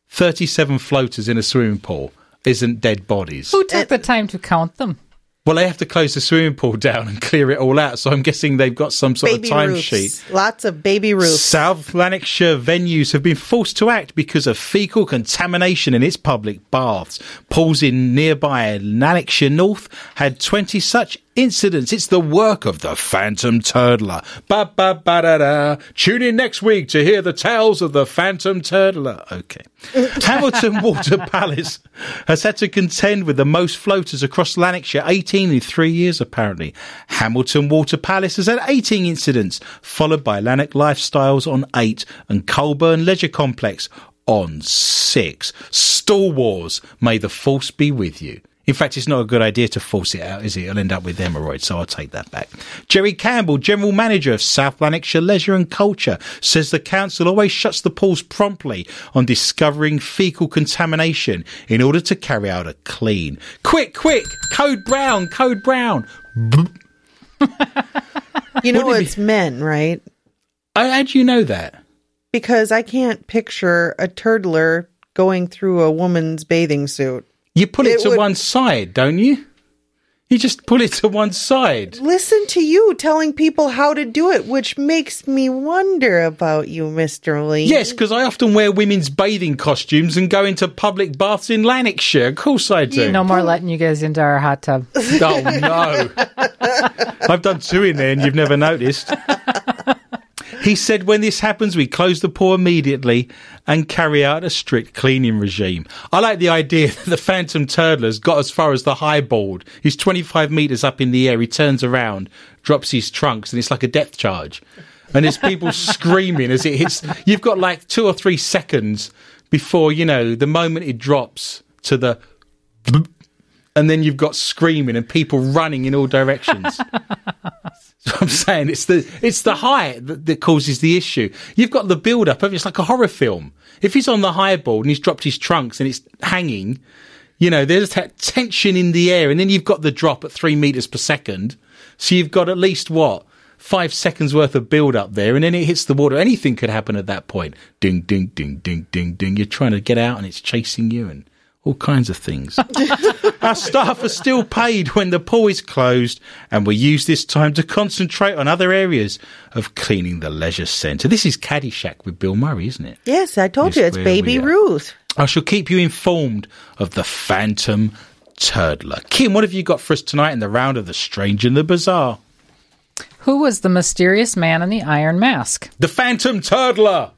37 floaters in a swimming pool isn't dead bodies. Who took the time to count them? Well, they have to close the swimming pool down and clear it all out. So I'm guessing they've got some sort Baby of timesheet. Lots of baby roofs. South Lanarkshire venues have been forced to act because of fecal contamination in its public baths. Pools in nearby Lanarkshire North had 20 such incidents. It's the work of the Phantom Turtler. Ba ba ba da da. Tune in next week to hear the tales of the Phantom Turtler. Okay. Hamilton Water Palace has had to contend with the most floaters across Lanarkshire, 18 in three years apparently. Hamilton Water Palace has had 18 incidents, followed by Lanark Lifestyles on 8 and Colburn Leisure Complex on 6. Stall Wars, may the force be with you. In fact, it's not a good idea to force it out, is it? It'll end up with hemorrhoids, so I'll take that back. Jerry Campbell, General Manager of South Lanarkshire Leisure and Culture, says the council always shuts the pools promptly on discovering fecal contamination in order to carry out a clean. Quick, quick! Code Brown, Code Brown! You know it's men, right? Oh, How do you know that? Because I can't picture a turtler going through a woman's bathing suit. You pull it, It to would- one side, don't you? You just pull it to one side. Listen to you telling people how to do it, which makes me wonder about you, Mr. Lee. Yes, because I often wear women's bathing costumes and go into public baths in Lanarkshire. Of course I do. No more letting you guys into our hot tub. Oh no! I've done two in there, and you've never noticed. He said, when this happens, we close the pool immediately and carry out a strict cleaning regime. I like the idea that the Phantom Turtler's got as far as the high board. He's 25 metres up in the air. He turns around, drops his trunks, and it's like a death charge. And there's people screaming as it hits. You've got like two or three seconds before, you know, the moment it drops to the and then you've got screaming and people running in all directions. so I'm saying it's the it's the height that, that causes the issue. You've got the build up of it's like a horror film. If he's on the high board and he's dropped his trunks and it's hanging, you know, there's that tension in the air, and then you've got the drop at three meters per second. So you've got at least what five seconds worth of build up there, and then it hits the water. Anything could happen at that point. Ding, ding, ding, ding, ding, ding. You're trying to get out, and it's chasing you, and all kinds of things. Our staff are still paid when the pool is closed, and we use this time to concentrate on other areas of cleaning the leisure centre. This is Caddyshack with Bill Murray, isn't it? Yes, I told Yes, you it's Baby. Ruth. I shall keep you informed of the Phantom Turdler. Kim, what have you got for us tonight in the round of the strange and the bizarre? Who was the mysterious man in the iron mask? The Phantom Turdler!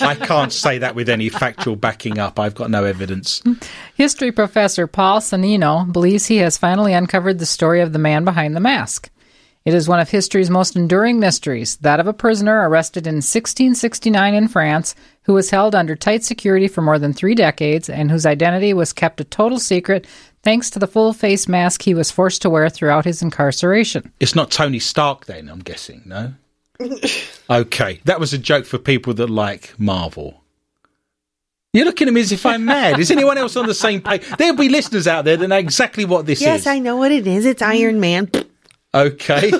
I can't say that with any factual backing up. I've got no evidence. History professor Paul Sonnino believes he has finally uncovered the story of the man behind the mask. It is one of history's most enduring mysteries, that of a prisoner arrested in 1669 in France who was held under tight security for more than three decades and whose identity was kept a total secret thanks to the full face mask he was forced to wear throughout his incarceration. It's not Tony Stark, then, I'm guessing, no? Okay, that was a joke for people that like Marvel. You're looking at me as if I'm mad. Is anyone else on the same page? There'll be listeners out there that know exactly what this Yes, is. Yes, I know what it is. It's Iron Man. Okay.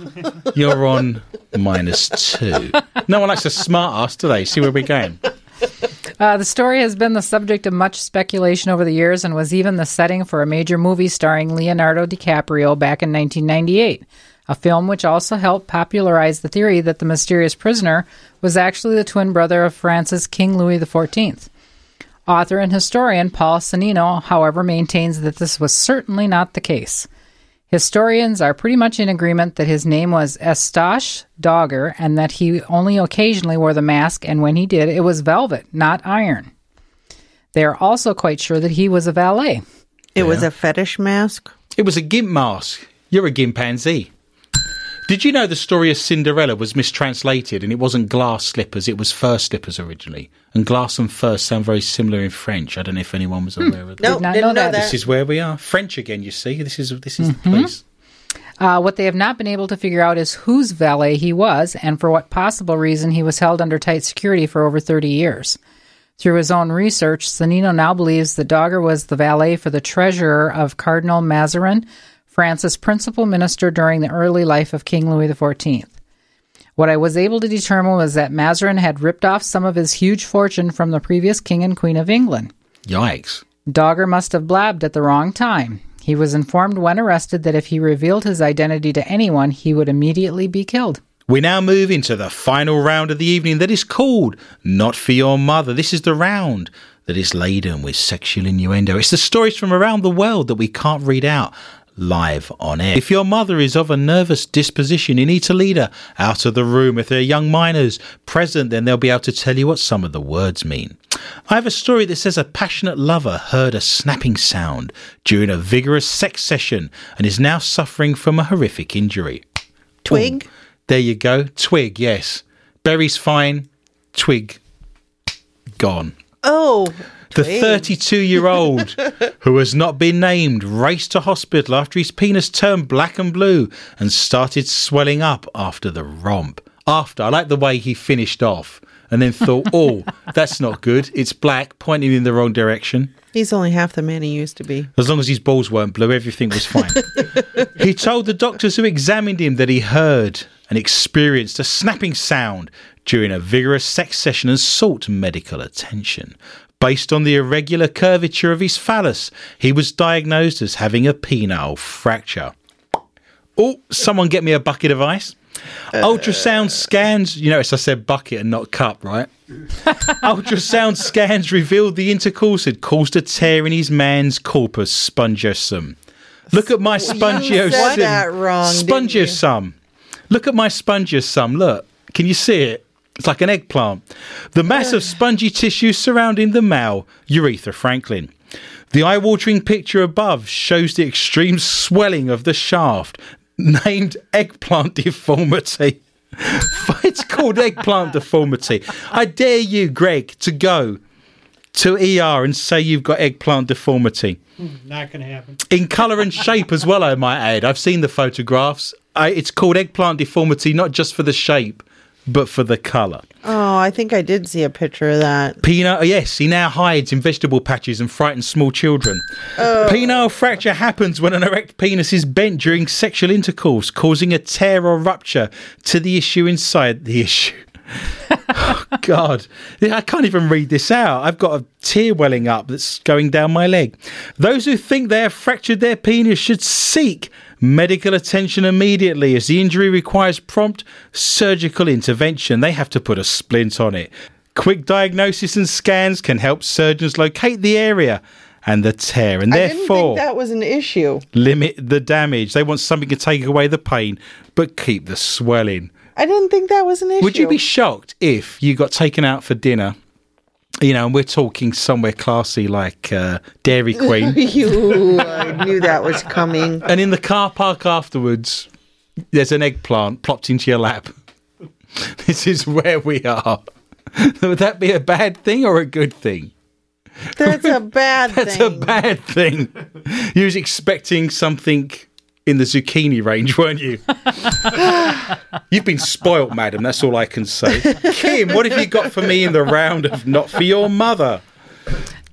You're on minus two. No one likes a smart ass, do they? See where we're going. Uh, the story has been the subject of much speculation over the years and was even the setting for a major movie starring Leonardo DiCaprio back in 1998, a film which also helped popularize the theory that the mysterious prisoner was actually the twin brother of France's King Louis XIV. Author and historian Paul Sonnino, however, maintains that this was certainly not the case. Historians are pretty much in agreement that his name was Eustache Dauger and that he only occasionally wore the mask, and when he did, it was velvet, not iron. They are also quite sure that he was a valet. It was a fetish mask. It was a gimp mask. You're a gimpanzee. Did you know the story of Cinderella was mistranslated and it wasn't glass slippers, it was fur slippers originally? And glass and fur sound very similar in French. I don't know if anyone was aware of that. No, not didn't know know that. that. This is where we are. French again, you see. This is this is the place. Uh, what they have not been able to figure out is whose valet he was and for what possible reason he was held under tight security for over 30 years. Through his own research, Sonnino now believes that Dauger was the valet for the treasurer of Cardinal Mazarin, France's principal minister during the early life of King Louis XIV. What I was able to determine was that Mazarin had ripped off some of his huge fortune from the previous king and queen of England. Yikes. Dauger must have blabbed at the wrong time. He was informed when arrested that if he revealed his identity to anyone, he would immediately be killed. We now move into the final round of the evening that is called Not for Your Mother. This is the round that is laden with sexual innuendo. It's the stories from around the world that we can't read out live on air. If your mother is of a nervous disposition, you need to lead her out of the room. If there are young minors present, then they'll be able to tell you what some of the words mean. I have a story that says a passionate lover heard a snapping sound during a vigorous sex session and is now suffering from a horrific injury. Twig. There you go. Twig, yes. Berry's fine. Twig, gone. Oh, The 32 year old who has not been named raced to hospital after his penis turned black and blue and started swelling up after the romp. After, I like the way he finished off and then thought, oh, that's not good. It's black, pointing in the wrong direction. he's only half the man he used to be. As long as his balls weren't blue, everything was fine. he told the doctors who examined him that he heard and experienced a snapping sound during a vigorous sex session and sought medical attention. Based on the irregular curvature of his phallus, he was diagnosed as having a penile fracture. Oh, someone get me a bucket of ice. Uh. Ultrasound scans, you notice I said bucket and not cup, right? Ultrasound scans revealed the intercourse had caused a tear in his man's corpus spongiosum. Look at my spongiosum. said that wrong, didn't you? Spongiosum. Look at my spongiosum. Look, can you see it? It's like an eggplant. The mass of spongy tissue surrounding the male, urethra Franklin. The eye watering picture above shows the extreme swelling of the shaft, named eggplant deformity. it's called eggplant deformity. I dare you, Greg, to go to ER and say you've got eggplant deformity. Not going to happen. In colour and shape as well, I might add. I've seen the photographs. I, it's called eggplant deformity, not just for the shape, but for the colour. Oh, I think I did see a picture of that. Penile, oh, yes, he now hides in vegetable patches and frightens small children. Oh. Penile fracture happens when an erect penis is bent during sexual intercourse, causing a tear or rupture to the issue inside the issue. oh, God, I can't even read this out. I've got a tear welling up that's going down my leg. Those who think they have fractured their penis should seek medical attention immediately as the injury requires prompt surgical intervention. They have to put a splint on it. Quick diagnosis and scans can help surgeons locate the area and the tear and therefore that was an issue. limit the damage. They want something to take away the pain but keep the swelling. I didn't think that was an issue. Would you be shocked if you got taken out for dinner? You know, and we're talking somewhere classy like uh, Dairy Queen, you, I knew that was coming. and in the car park afterwards, there's an eggplant plopped into your lap. This is where we are. Would that be a bad thing or a good thing? That's a bad thing. That's thing. a bad thing. You was expecting something in the zucchini range, weren't you? You've been spoilt, madam. That's all I can say. Kim, what have you got for me in the round of not for your mother?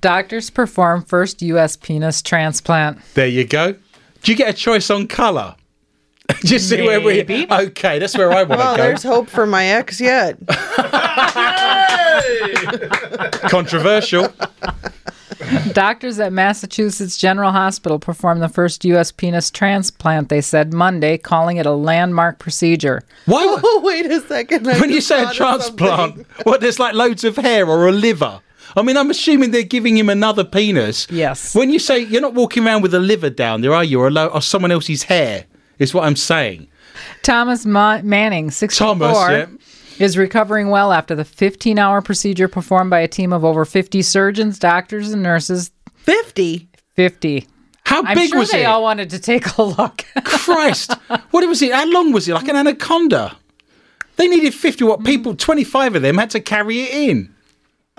Doctors perform first U.S. penis transplant. There you go. Do you get a choice on colour? Do you see where we? Maybe. Okay, that's where I want well, to go. there's hope for my ex yet. Controversial. Doctors at Massachusetts General Hospital performed the first U.S. penis transplant, they said Monday, calling it a landmark procedure. Why? Oh, wait a second. I when you say a transplant, what? There's like loads of hair or a liver. I mean, I'm assuming they're giving him another penis. Yes. When you say you're not walking around with a liver down there, are you, or, a lo- or someone else's hair? Is what I'm saying. Thomas Ma- Manning, 64, Thomas, yeah. Is recovering well after the 15 hour procedure performed by a team of over 50 surgeons, doctors, and nurses. 50. 50. How I'm big sure was they it? all wanted to take a look. Christ, what was it? How long was it? Like an anaconda. They needed 50. What people? 25 of them had to carry it in.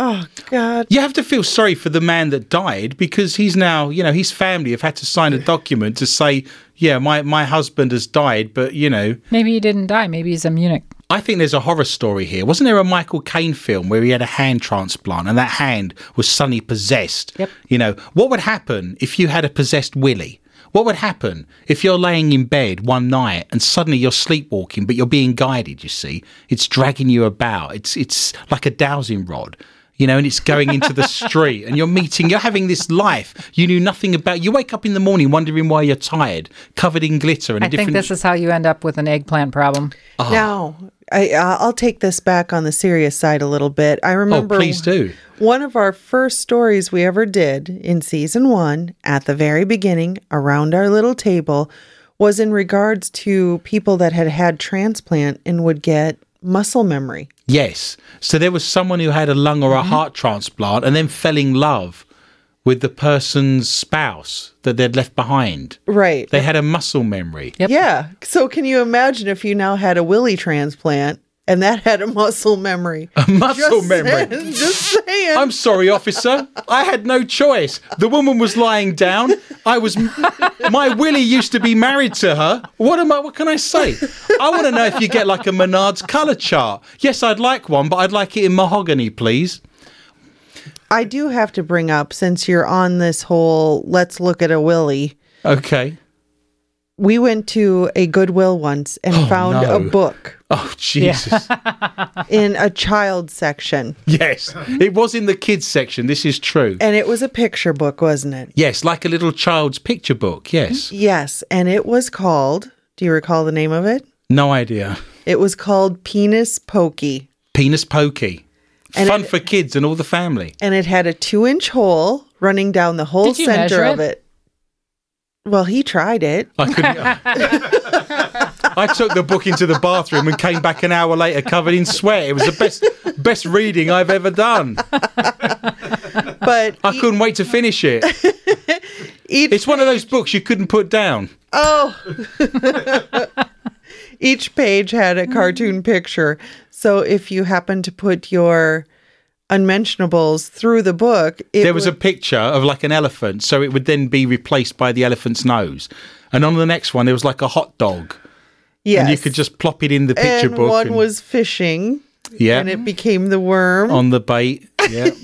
Oh, God. You have to feel sorry for the man that died because he's now, you know, his family have had to sign a document to say, yeah, my, my husband has died, but, you know, Maybe he didn't die. Maybe he's a Munich. I think there's a horror story here. Wasn't there a Michael Caine film where he had a hand transplant and that hand was suddenly possessed? Yep. You know, what would happen if you had a possessed Willy? What would happen if you're laying in bed one night and suddenly you're sleepwalking, but you're being guided? You see, it's dragging you about. It's it's like a dowsing rod, you know, and it's going into the street, and you're meeting. You're having this life you knew nothing about. You wake up in the morning wondering why you're tired, covered in glitter and a I think different. this is how you end up with an eggplant problem. Now, I, uh, I'll take this back on the serious side a little bit. I oh, remember please do. one of our first stories we ever did in season one, at the very beginning, around our little table, was in regards to people that had had transplant and would get muscle memory. Yes. So there was someone who had a lung or a mm-hmm. heart transplant and then fell in love with the person's spouse that they'd left behind. Right. They had a muscle memory. Yep. Yeah. So can you imagine if you now had a willy transplant and that had a muscle memory? A muscle Just memory. saying, just saying. I'm sorry, officer. I had no choice. The woman was lying down. I was. My Willie used to be married to her. What am I? What can I say? I want to know if you get like a Menard's color chart. Yes, I'd like one, but I'd like it in mahogany, please. I do have to bring up since you're on this whole let's look at a Willie. Okay. We went to a Goodwill once and oh, found no. a book Oh, Jesus. in a child section. yes. It was in the kids section. This is true. And it was a picture book, wasn't it? Yes, like a little child's picture book. Yes. Yes. And it was called, do you recall the name of it? No idea. It was called Penis Pokey. Penis pokey. And Fun it- for kids and all the family. And it had a two inch hole running down the whole center measure of it? Well, he tried it. I couldn't. I took the book into the bathroom and came back an hour later covered in sweat. It was the best best reading I've ever done. But I couldn't wait to finish it. It's one of those books you couldn't put down. oh, each page had a cartoon picture. So if you happen to put your unmentionables through the book, it there was a picture of like an elephant, so it would then be replaced by the elephant's nose. And on the next one, there was like a hot dog, yes. and you could just plop it in the picture and book. one and- was fishing, yeah, and it became the worm. on the bait. Yeah.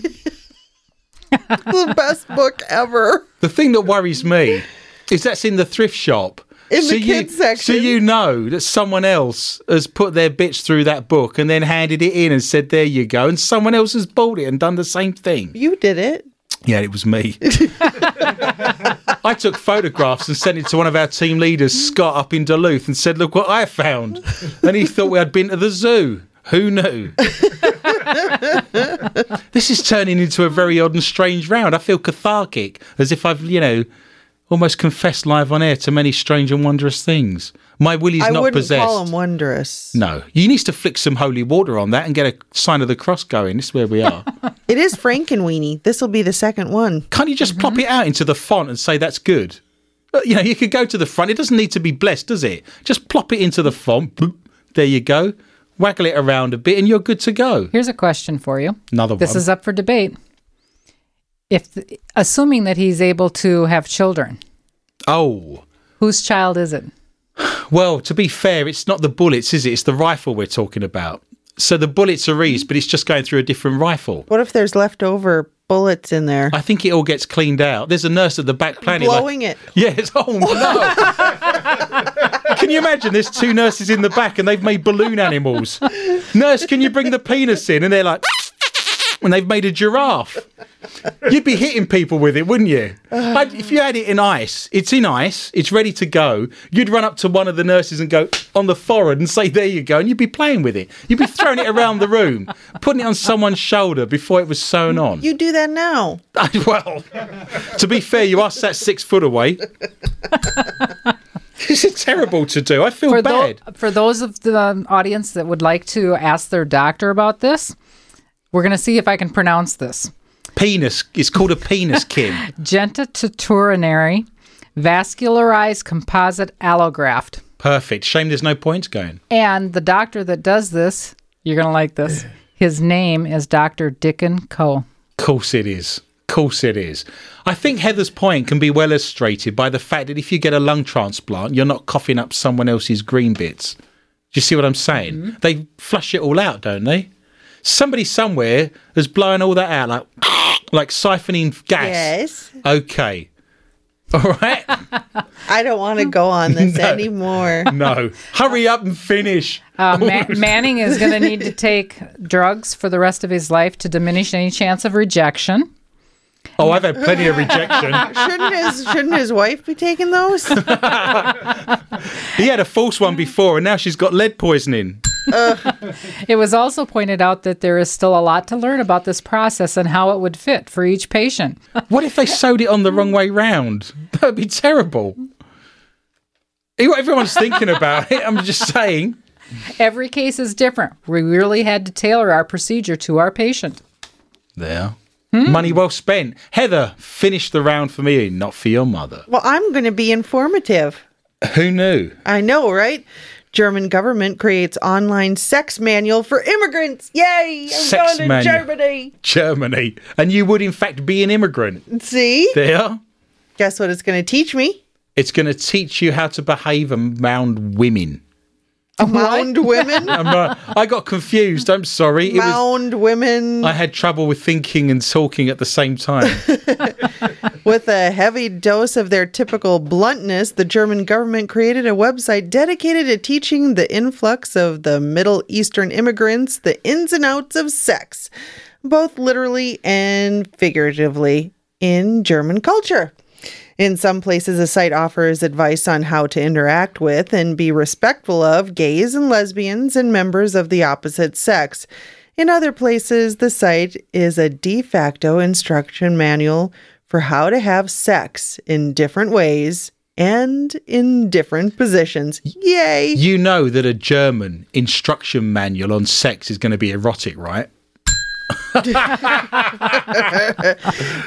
the best book ever. the thing that worries me is that's in the thrift shop. In the you, kids section. So you know that someone else has put their bits through that book and then handed it in and said, "There you go," and someone else has bought it and done the same thing. You did it. Yeah, it was me. I took photographs and sent it to one of our team leaders, Scott, up in Duluth, and said, Look what I found. And he thought we had been to the zoo. Who knew? this is turning into a very odd and strange round. I feel cathartic, as if I've, you know, almost confessed live on air to many strange and wondrous things. My Willie's I not wouldn't possessed. call him wondrous. no, you need to flick some holy water on that and get a sign of the cross going. This is where we are. It is Frankenweenie. This will be the second one. Can't you just plop it out into the font and say that's good? Uh, You know, you could go to the front. It doesn't need to be blessed, does it? Just plop it into the font. Boop. There you go. Waggle it around a bit, and you're good to go. Here's a question for you. Another This one. is up for debate. If assuming that he's able to have children, oh, whose child is it? well. To be fair, it's not the bullets, is it? It's the rifle we're talking about. So the bullets are eased, but it's just going through a different rifle. What if there's leftover bullets in there? I think it all gets cleaned out. There's a nurse at the back planning. like- Blowing it. Yes. Oh no. can you imagine? There's two nurses in the back and they've made balloon animals. Nurse, can you bring the penis in? And they're like, and they've made a giraffe. You'd be hitting people with it, wouldn't you? I'd- if you had it in ice, it's in ice, it's ready to go. You'd run up to one of the nurses and go on the forehead and say, "There you go," and you'd be playing with it. You'd be throwing it around the room, putting it on someone's shoulder before it was sewn on. You do that now. well, to be fair, you are sat six foot away. this is terrible to do. I feel For, bad. tho- for those of the um, audience that would like to ask their doctor about this, we're going to see if I can pronounce this. penis. It's called a penis, Kim. Genitourinary vascularized composite allograft. Perfect. Shame there's no points going. And the doctor that does this, you're going to like this. His name is Dr. Dicken Ko. Course it is. Course it is. I think Heather's point can be well illustrated by the fact that if you get a lung transplant, you're not coughing up someone else's green bits. Do you see what I'm saying? Mm-hmm. They flush it all out, don't they? Somebody somewhere has blown all that out, like like siphoning gas. Yes. Okay. All right. I don't want to go on this No. anymore. No. Hurry up and finish. Uh, Ma- Manning is going to need to take drugs for the rest of his life to diminish any chance of rejection. Oh, I've had plenty of rejection. Shouldn't his shouldn't his wife be taking those? He had a false one before, and now she's got lead poisoning. It was also pointed out that there is still a lot to learn about this process and how it would fit for each patient. What if they sewed it on the wrong way round? That would be terrible. Everyone's thinking about it. I'm just saying. Every case is different. We really had to tailor our procedure to our patient. There. Hmm? Money well spent. Heather, finish the round for me, not for your mother. Well, I'm going to be informative. Who knew? I know, right? German government creates online sex manual for immigrants. Yay! I'm Sex going to manual. Germany. Germany. And you would, in fact, be an immigrant. See? There. Guess what it's going to teach me? It's going to teach you how to behave around women. Mound women. I'm, uh, I got confused. I'm sorry. It was, Mound women I had trouble with thinking and talking at the same time. with a heavy dose of their typical bluntness. The German government created a website dedicated to teaching the influx of the Middle Eastern immigrants the ins and outs of sex, both literally and figuratively, in German culture. In some places, the site offers advice on how to interact with and be respectful of gays and lesbians and members of the opposite sex. In other places, the site is a de facto instruction manual for how to have sex in different ways and in different positions. Yay! You know that a German instruction manual on sex is going to be erotic, right?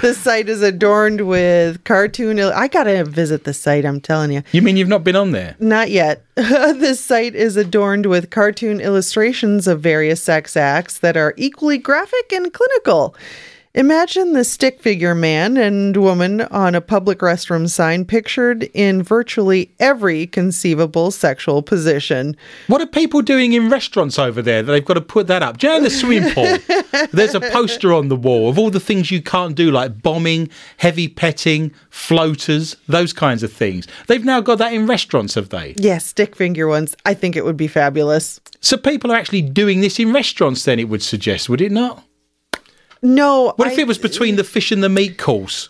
The site is adorned with cartoon. Il- I gotta visit the site, I'm telling you. You mean you've not been on there? Not yet. this site is adorned with cartoon illustrations of various sex acts that are equally graphic and clinical. Imagine the stick figure man and woman on a public restroom sign pictured in virtually every conceivable sexual position. What are people doing in restaurants over there that they've got to put that up? Do you know the swimming pool? There's a poster on the wall of all the things you can't do, like bombing, heavy petting, floaters, those kinds of things. They've now got that in restaurants, have they? Yes, stick figure ones. I think it would be fabulous. So people are actually doing this in restaurants, then it would suggest, would it not? No. What if I- it was between the fish and the meat course?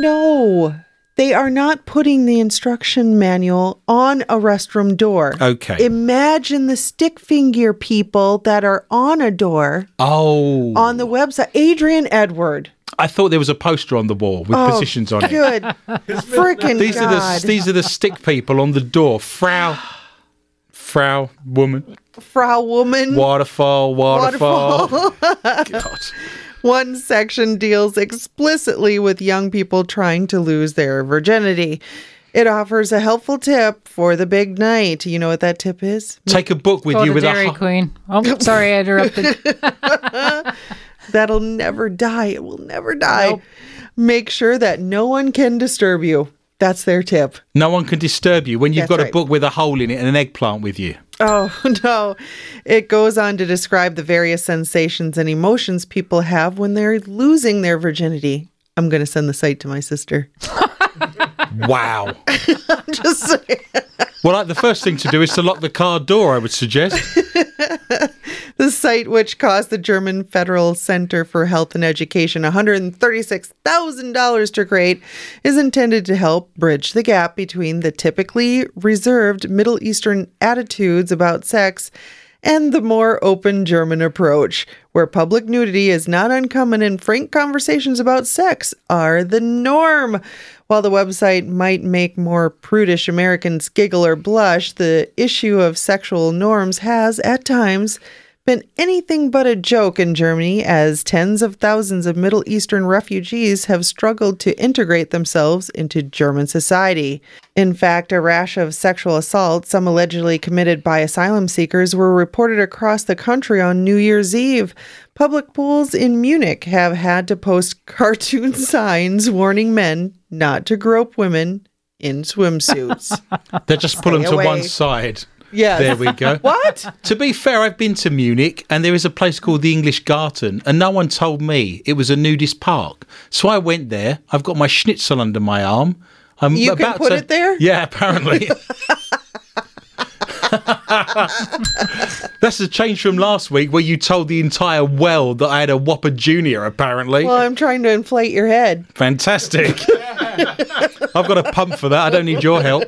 No. They are not putting the instruction manual on a restroom door. Okay. Imagine the stick finger people that are on a door Oh. on the website. Adrian Edward. I thought there was a poster on the wall with oh, positions on it. Good. Freaking These God. are the these are the stick people on the door. Frau, Frau, woman, Frau Woman. waterfall, waterfall. Waterfall. God. One section deals explicitly with young people trying to lose their virginity. It offers a helpful tip for the big night. You know what that tip is? Take a book with Go you with Dairy a. hu- Queen. Oh, sorry, I interrupted. That'll never die. It will never die. Make sure that no one can disturb you. That's their tip. No one can disturb you when you've That's got a book with a hole in it and an eggplant with you. Oh, no. It goes on to describe the various sensations and emotions people have when they're losing their virginity. I'm going to send the site to my sister. Wow. Just saying. well, like the first thing to do is to lock the car door. I would suggest. The site, which cost the German Federal Center for Health and Education $136,000 to create, is intended to help bridge the gap between the typically reserved Middle Eastern attitudes about sex and the more open German approach, where public nudity is not uncommon and frank conversations about sex are the norm. While the website might make more prudish Americans giggle or blush, the issue of sexual norms has, at times, been anything but a joke in Germany as tens of thousands of Middle Eastern refugees have struggled to integrate themselves into German society. In fact, a rash of sexual assaults, some allegedly committed by asylum seekers, were reported across the country on New Year's Eve. Public pools in Munich have had to post cartoon signs warning men not to grope women in swimsuits. They just pull them to away. one side. Yes. There we go. What? To be fair, I've been to Munich and there is a place called the English Garden, and no one told me it was a nudist park. So I went there. I've got my schnitzel under my arm. I'm You can put to, it there? Yeah, apparently. That's a change from last week where you told the entire well that I had a Whopper Junior, apparently. Well, I'm trying to inflate your head. Fantastic. I've got a pump for that. I don't need your help.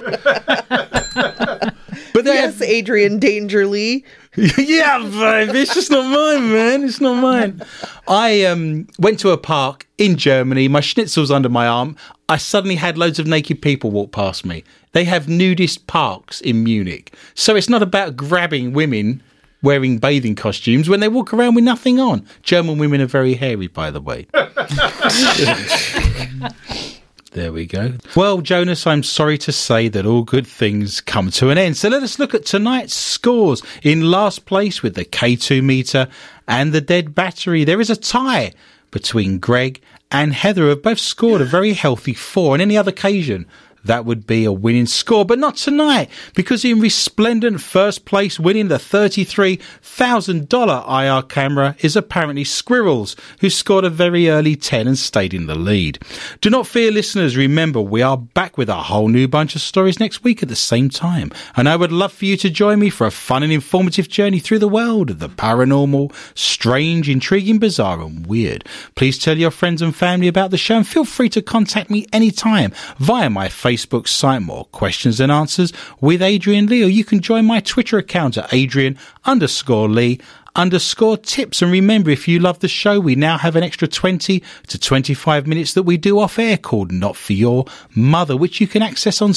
But they Yes, Adrian Danger Lee. yeah, babe, it's just not mine, man. It's not mine. I um, went to a park in Germany. My schnitzel's under my arm. I suddenly had loads of naked people walk past me. They have nudist parks in Munich. So it's not about grabbing women wearing bathing costumes when they walk around with nothing on. German women are very hairy, by the way. There we go. Well, Jonas, I'm sorry to say that all good things come to an end. So let us look at tonight's scores. In last place with the K2 meter and the dead battery, there is a tie between Greg and Heather, who have both scored a very healthy four. On any other occasion, that would be a winning score. But not tonight, because in resplendent first place winning the $33,000 IR camera is apparently Squirrels, who scored a very early 10 and stayed in the lead. Do not fear, listeners. Remember, we are back with a whole new bunch of stories next week at the same time. And I would love for you to join me for a fun and informative journey through the world of the paranormal, strange, intriguing, bizarre, and weird. Please tell your friends and family about the show and feel free to contact me anytime via my Facebook site, More Questions and Answers with Adrian Lee, or you can join my Twitter account at Adrian underscore Lee underscore tips. And remember, if you love the show, we now have an extra 20 to 25 minutes that we do off air called Not For Your Mother, which you can access on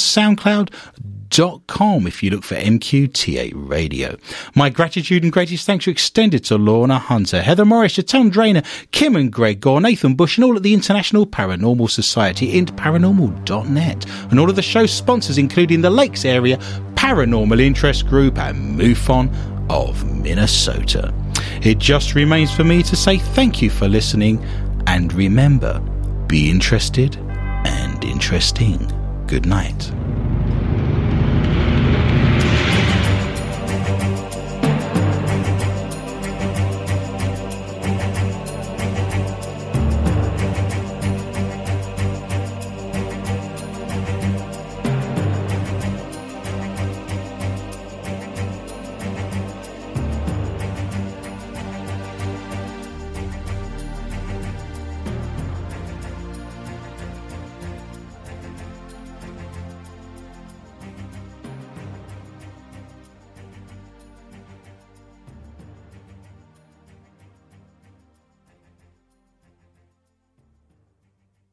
SoundCloud.com if you look for MQTA Radio. My gratitude and greatest thanks are extended to Lorna Hunter, Heather Morris, Tom Drainer, Kim and Greg Gore, Nathan Bush, and all at the International Paranormal Society and paranormal.net. And all of the show's sponsors, including the Lakes Area Paranormal Interest Group and MUFON of Minnesota. It just remains for me to say thank you for listening and remember, be interested and interesting. Good night.